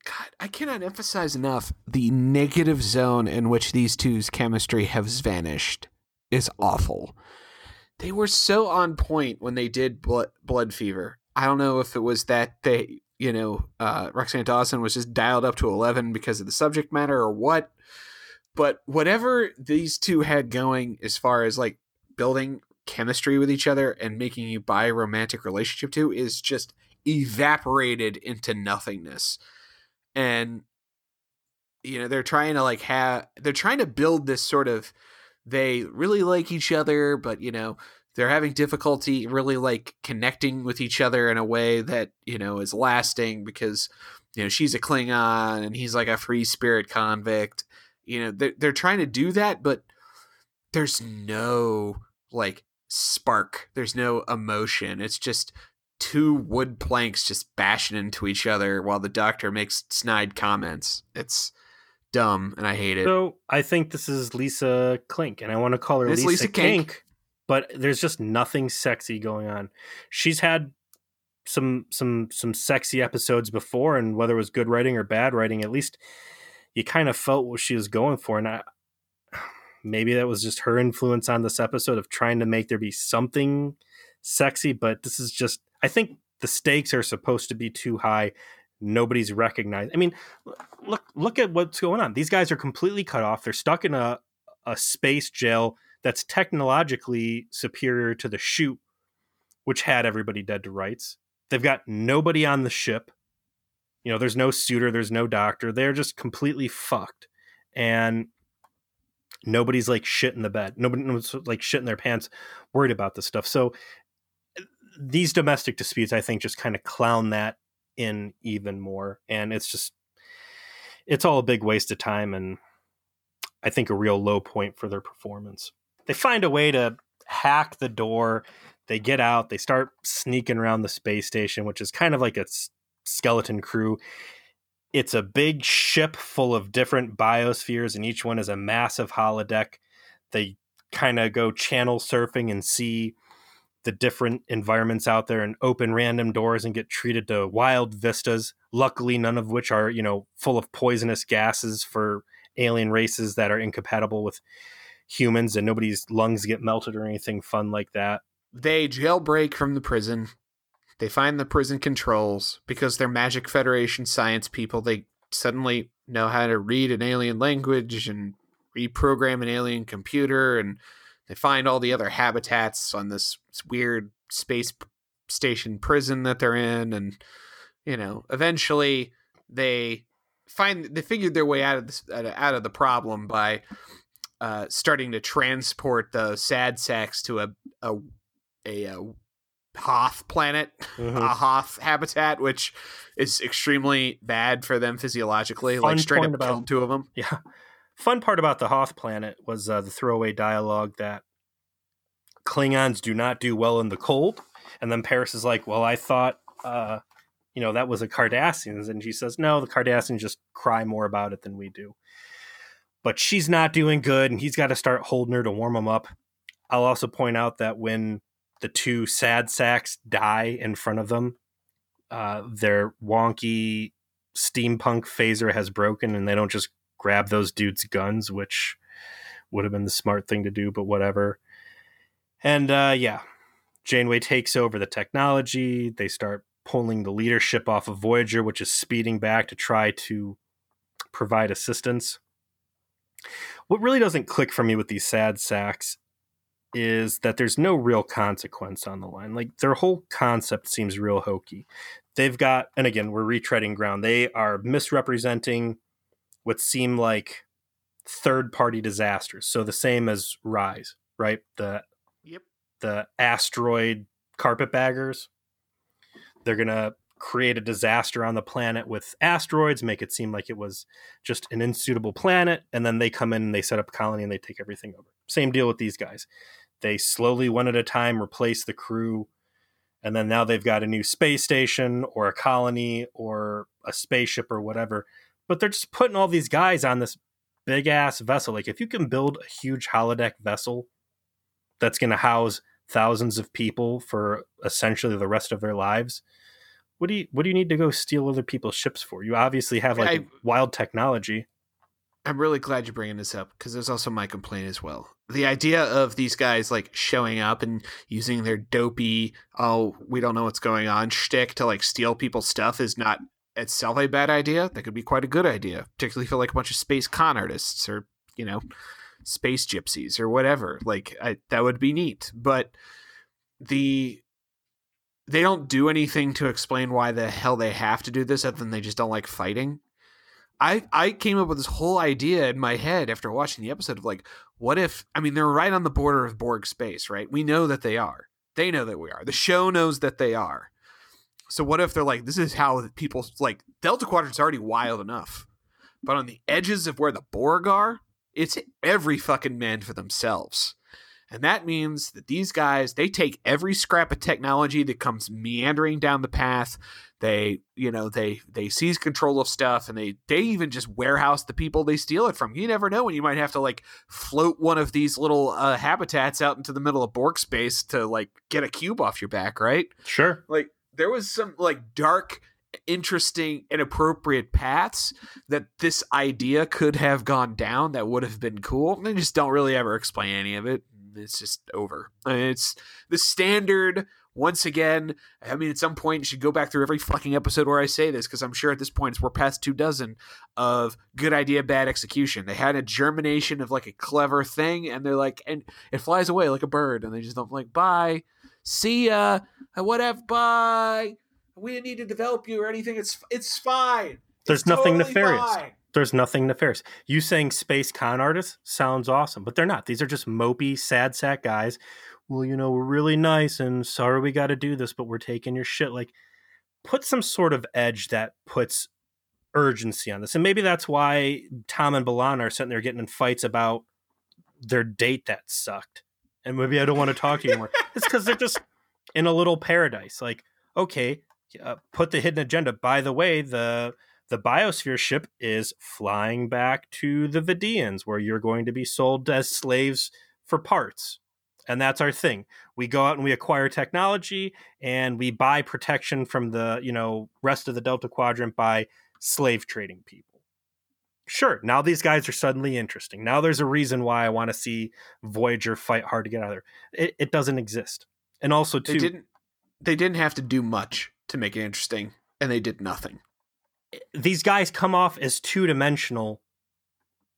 God, I cannot emphasize enough the negative zone in which these two's chemistry has vanished is awful. They were so on point when they did blood, blood Fever. I don't know if it was that they, you know, uh, Roxann Dawson was just dialed up to 11 because of the subject matter or what. But whatever these two had going as far as like building chemistry with each other and making you buy a romantic relationship to is just evaporated into nothingness and you know they're trying to like have they're trying to build this sort of they really like each other but you know they're having difficulty really like connecting with each other in a way that you know is lasting because you know she's a klingon and he's like a free spirit convict you know they're, they're trying to do that but there's no like spark. There's no emotion. It's just two wood planks just bashing into each other while the doctor makes snide comments. It's dumb and I hate it. So I think this is Lisa Klink, and I want to call her It's Lisa, Lisa Kink. Kink. But there's just nothing sexy going on. She's had some some some sexy episodes before, and whether it was good writing or bad writing, at least you kind of felt what she was going for. And I, maybe that was just her influence on this episode of trying to make there be something sexy. But this is just, I think the stakes are supposed to be too high. Nobody's recognized. I mean, look look at what's going on. These guys are completely cut off. They're stuck in a a space jail that's technologically superior to the shoot, which had everybody dead to rights. They've got nobody on the ship. You know, there's no Suder, there's no doctor. They're just completely fucked. And nobody's like shit in the bed. Nobody like shit in their pants, worried about this stuff. So these domestic disputes, I think, just kind of clown that in even more. And it's just it's all a big waste of time and I think a real low point for their performance. They find a way to hack the door. They get out. They start sneaking around the space station, which is kind of like a skeleton crew. It's a big ship full of different biospheres, and each one is a massive holodeck. They kind of go channel surfing and see the different environments out there and open random doors and get treated to wild vistas. Luckily, none of which are, you know, full of poisonous gases for alien races that are incompatible with humans and nobody's lungs get melted or anything fun like that. They jailbreak from the prison. They find the prison controls because they're Magic Federation science people. They suddenly know how to read an alien language and reprogram an alien computer, and they find all the other habitats on this weird space station prison that they're in, and you know, eventually they find they figured their way out of this out of the problem by uh, starting to transport the sad sacks to a a a, a Hoth planet, Mhm. a Hoth habitat, which is extremely bad for them physiologically. Fun like straight up about- killed two of them. Yeah. Fun part about the Hoth planet was uh, the throwaway dialogue that Klingons do not do well in the cold. And then Paris is like, Well, I thought, uh, you know, that was the Cardassians. And she says, No, the Cardassians just cry more about it than we do. But she's not doing good, and he's got to start holding her to warm him up. I'll also point out that when the two sad sacks die in front of them, uh, their wonky steampunk phaser has broken, and they don't just grab those dudes' guns, which would have been the smart thing to do, but whatever. And uh, yeah, Janeway takes over the technology. They start pulling the leadership off of Voyager, which is speeding back to try to provide assistance. What really doesn't click for me with these sad sacks is that there's no real consequence on the line. Like their whole concept seems real hokey. They've got, and again, we're retreading ground. They are misrepresenting what seem like third party disasters. So the same as Rise, right? The Yep. the asteroid carpetbaggers. They're gonna create a disaster on the planet with asteroids, make it seem like it was just an unsuitable planet, and then they come in and they set up a colony and they take everything over. Same deal with these guys. They slowly, one at a time, replace the crew, and then now they've got a new space station or a colony or a spaceship or whatever. But they're just putting all these guys on this big ass vessel. Like if you can build a huge holodeck vessel that's going to house thousands of people for essentially the rest of their lives, what do you what do you need to go steal other people's ships for? You obviously have like I- wild technology. I'm really glad you're bringing this up because there's also my complaint as well. The idea of these guys like showing up and using their dopey, oh, we don't know what's going on shtick to like steal people's stuff is not itself a bad idea. That could be quite a good idea, particularly for like a bunch of space con artists or, you know, space gypsies or whatever. Like, I, that would be neat. But the. They don't do anything to explain why the hell they have to do this other than they just don't like fighting. I I came up with this whole idea in my head after watching the episode of like, what if? I mean, they're right on the border of Borg space, right? We know that they are. They know that we are. The show knows that they are. So what if they're like, this is how people like Delta Quadrant's already wild enough, but on the edges of where the Borg are, it's every fucking man for themselves. And that means that these guys, they take every scrap of technology that comes meandering down the path. They, you know, they they seize control of stuff and they they even just warehouse the people they steal it from. You never know when you might have to like float one of these little uh, habitats out into the middle of Borg space to like get a cube off your back, right? Sure. Like there was some like dark interesting inappropriate paths that this idea could have gone down that would have been cool. They just don't really ever explain any of it. It's just over. It's the standard. Once again, I mean, at some point, you should go back through every fucking episode where I say this because I'm sure at this point it's we're past two dozen of good idea, bad execution. They had a germination of like a clever thing, and they're like, and it flies away like a bird, and they just don't like, bye, see ya, whatever, bye we didn't need to develop you or anything. It's it's fine. There's It's nothing totally nefarious. fine. There's nothing nefarious. You saying space con artists sounds awesome, but they're not. These are just mopey, sad sack guys. Well, you know, we're really nice and sorry we got to do this, but we're taking your shit. Like, put some sort of edge that puts urgency on this. And maybe that's why Tom and B'Elanna are sitting there getting in fights about their date that sucked. And maybe I don't want to talk to you anymore. it's because they're just in a little paradise. Like, okay, uh, put the hidden agenda. By the way, the the biosphere ship is flying back to the Vidians, where you're going to be sold as slaves for parts. And that's our thing. We go out and we acquire technology and we buy protection from the, you know, rest of the Delta Quadrant by slave trading people. Sure, now these guys are suddenly interesting. Now there's a reason why I want to see Voyager fight hard to get out of there. It, it doesn't exist. And also, too, They didn't. They didn't have to do much to make it interesting, and they did nothing. These guys come off as two dimensional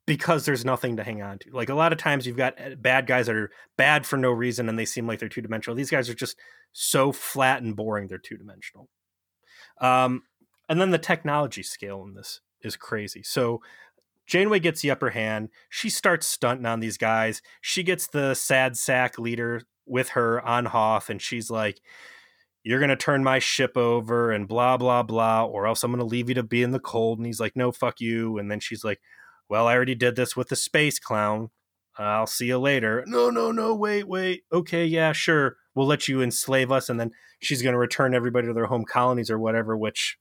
because there's nothing to hang on to. Like a lot of times you've got uh, bad guys that are bad for no reason and they seem like they're two dimensional. These guys are just so flat and boring they're two dimensional. Um, and then the technology scale in this is crazy. So Janeway gets the upper hand. She starts stunting on these guys. She gets the sad sack leader with her on Hoth, and she's like, You're going to turn my ship over and blah, blah, blah, or else I'm going to leave you to be in the cold. And he's like, No, fuck you. And then she's like, Well, I already did this with the space clown. I'll see you later. No, no, no, wait, wait. Okay, yeah, sure. We'll let you enslave us. And then she's going to return everybody to their home colonies or whatever, which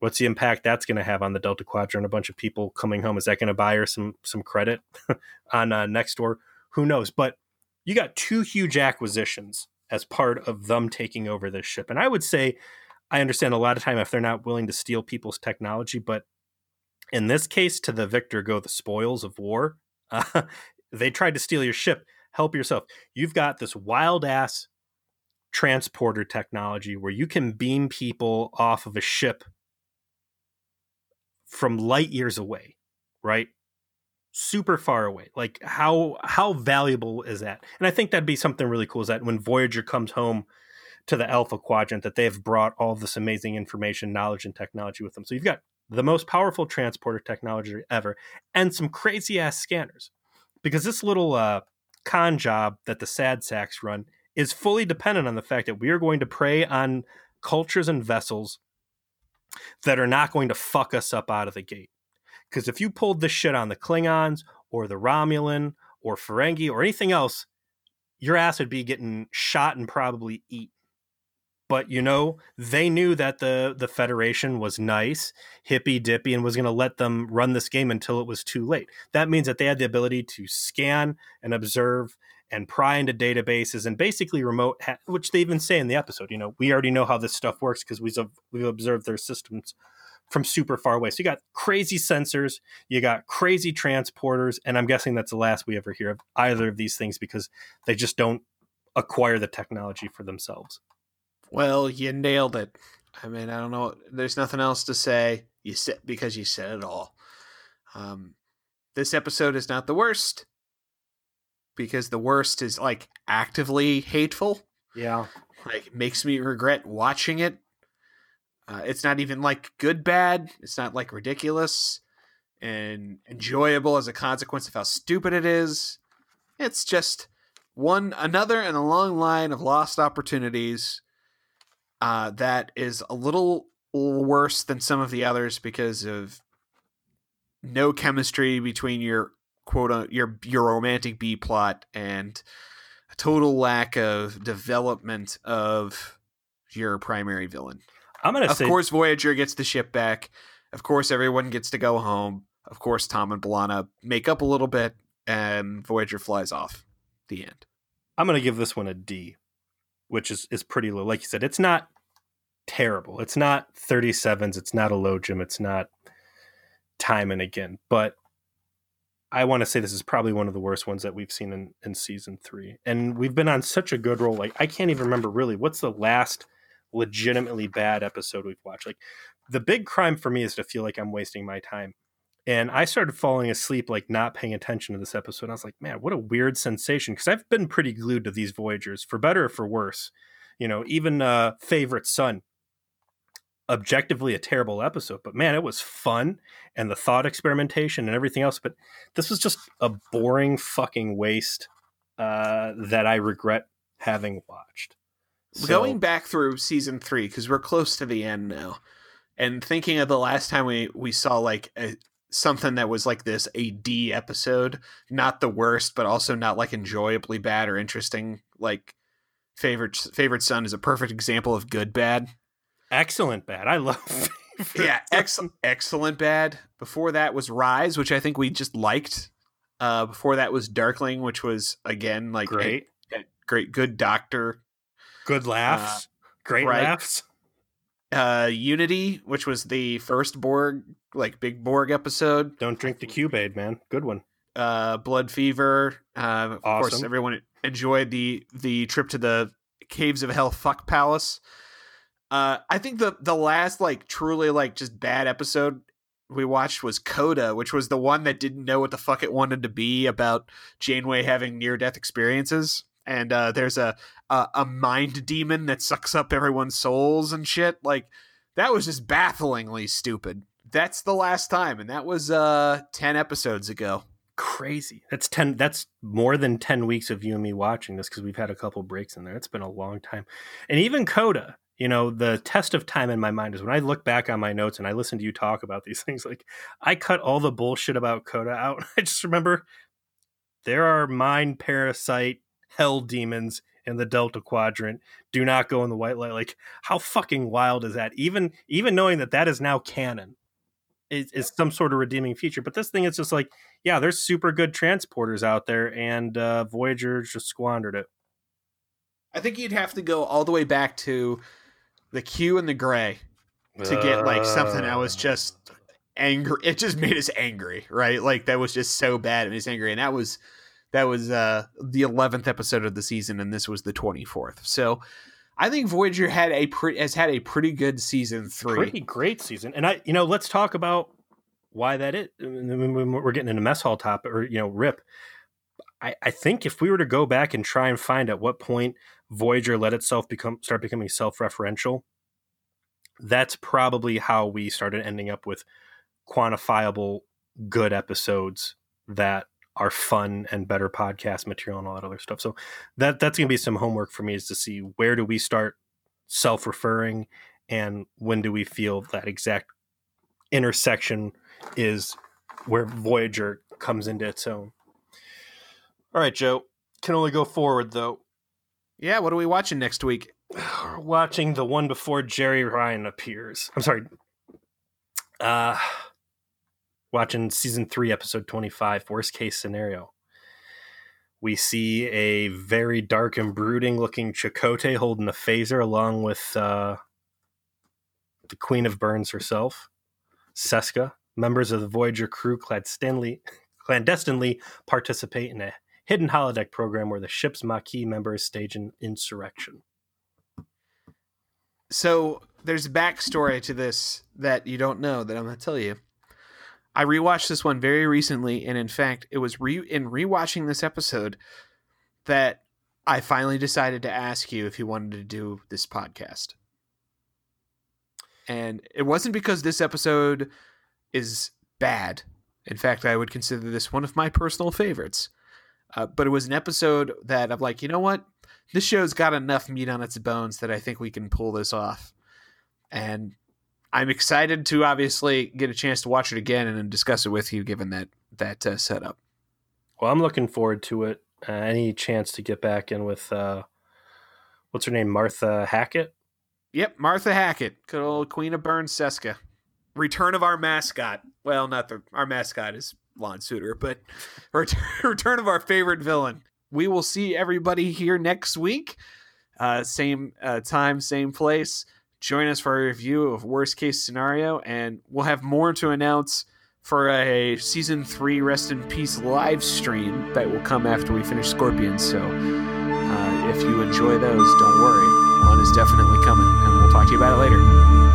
what's the impact that's going to have on the Delta Quadrant? A bunch of people coming home. Is that going to buy her some some credit on uh, next door? Who knows? But you got two huge acquisitions as part of them taking over this ship, and I would say I understand a lot of time if they're not willing to steal people's technology, but in this case, to the victor go the spoils of war. Uh, they tried to steal your ship. Help yourself. You've got this wild ass transporter technology where you can beam people off of a ship from light years away, right? Super far away. Like how how valuable is that? And I think that'd be something really cool is that when Voyager comes home to the Alpha Quadrant, that they've brought all this amazing information, knowledge, and technology with them. So you've got the most powerful transporter technology ever, and some crazy ass scanners. Because this little uh, con job that the Sad Sacks run is fully dependent on the fact that we are going to prey on cultures and vessels that are not going to fuck us up out of the gate. Because if you pulled this shit on the Klingons or the Romulan or Ferengi or anything else, your ass would be getting shot and probably eaten. But you know, they knew that the the Federation was nice, hippy dippy, and was going to let them run this game until it was too late. That means that they had the ability to scan and observe and pry into databases and basically remote, ha- which they even say in the episode. You know, we already know how this stuff works because we've we've observed their systems from super far away. So you got crazy sensors, you got crazy transporters, and I'm guessing that's the last we ever hear of either of these things because they just don't acquire the technology for themselves. Well, you nailed it. I mean, I don't know. There's nothing else to say. You said because you said it all. Um, this episode is not the worst because the worst is like actively hateful. Yeah. Like makes me regret watching it. Uh, it's not even like good bad. It's not like ridiculous and enjoyable as a consequence of how stupid it is. It's just one another in a long line of lost opportunities uh, that is a little worse than some of the others because of no chemistry between your quote uh, your your romantic B plot and a total lack of development of your primary villain. I'm gonna Of say course, Voyager gets the ship back. Of course, everyone gets to go home. Of course, Tom and B'Elanna make up a little bit, and Voyager flies off. The end. I'm gonna give this one a D, which is is pretty low. Like you said, it's not terrible. It's not 37s. It's not Elogium. It's not time and again. But I want to say this is probably one of the worst ones that we've seen in, in season three. And we've been on such a good roll. Like I can't even remember really what's the last legitimately bad episode we've watched. Like the big crime for me is to feel like I'm wasting my time. And I started falling asleep, like not paying attention to this episode. I was like, man, what a weird sensation. Because I've been pretty glued to these Voyagers, for better or for worse. You know, even uh, Favorite Son, objectively a terrible episode, but man, it was fun and the thought experimentation and everything else. But this was just a boring fucking waste uh, that I regret having watched. So- Going back through season three because we're close to the end now, and thinking of the last time we we saw like a, something that was like this a D episode, not the worst, but also not like enjoyably bad or interesting. Like favorite favorite son is a perfect example of good bad. excellent bad. I love. Yeah, ex- excellent bad. Before that was Rise, which I think we just liked. Uh, before that was Darkling, which was again like a- great, a great, good doctor. Good laughs, great right. laughs. Uh, Unity, which was the first Borg, like big Borg episode. Don't drink the Cube Aid, man. Good one. Uh, Blood Fever. Uh, of course, everyone enjoyed the the trip to the Caves of Hell Fuck Palace. Uh, I think the the last like truly like just bad episode we watched was Coda, which was the one that didn't know what the fuck it wanted to be about Janeway having near death experiences. And uh, there's a, a a mind demon that sucks up everyone's souls and shit. Like that was just bafflingly stupid. That's the last time, and that was uh ten episodes ago. Crazy. That's ten. That's more than ten weeks of you and me watching this because we've had a couple breaks in there. It's been a long time, and even Coda. You know, the test of time in my mind is when I look back on my notes and I listen to you talk about these things. Like I cut all the bullshit about Coda out. I just remember there are mind parasite hell demons in the Delta Quadrant. Do not go in the white light. Like how fucking wild is that? Even even knowing that that is now canon is, is some sort of redeeming feature. But this thing is just like, yeah, there's super good transporters out there, and uh, Voyager just squandered it. I think you'd have to go all the way back to the Q and the Gray to get like something that was just angry. It just made us angry, right? Like that was just so bad. It made us angry, and that was that was uh the eleventh episode of the season, and this was the twenty fourth. So. I think Voyager had a pre- has had a pretty good season three. pretty great season. And I, you know, let's talk about why that is. Mean, We're getting into mess hall top or you know, rip. I, I think if we were to go back and try and find at what point Voyager let itself become start becoming self-referential, that's probably how we started ending up with quantifiable good episodes that are fun and better podcast material and all that other stuff. So that that's going to be some homework for me is to see where do we start self-referring and when do we feel that exact intersection is where Voyager comes into its own. All right, Joe. Can only go forward though. Yeah, what are we watching next week? We're watching the one before Jeri Ryan appears. I'm sorry. Uh watching season 3 episode 25 worst case scenario. We see a very dark and brooding looking Chakotay holding a phaser along with uh the Queen of Burns herself, Seska. Members of the Voyager crew clandestinely, clandestinely participate in a hidden holodeck program where the ship's Maquis members stage an insurrection. So there's a backstory to this that you don't know that I'm going to tell you. I rewatched this one very recently, and in fact, it was re- in rewatching this episode that I finally decided to ask you if you wanted to do this podcast. And it wasn't because this episode is bad. In fact, I would consider this one of my personal favorites. Uh, but it was an episode that I'm like, you know what? This show's got enough meat on its bones that I think we can pull this off. And I'm excited to obviously get a chance to watch it again and then discuss it with you, given that that uh, setup. Well, I'm looking forward to it. Uh, any chance to get back in with uh, what's her name, Martha Hackett? Yep, Martha Hackett, good old Queen of Burns Seska. Return of our mascot. Well, not the our mascot is Lon Suder, but return, return of our favorite villain. We will see everybody here next week. Uh, same uh, time, same place. Join us for a review of worst case scenario, and we'll have more to announce for a season three rest in peace live stream that will come after we finish Scorpions. So uh, if you enjoy those, don't worry, one is definitely coming, and we'll talk to you about it later.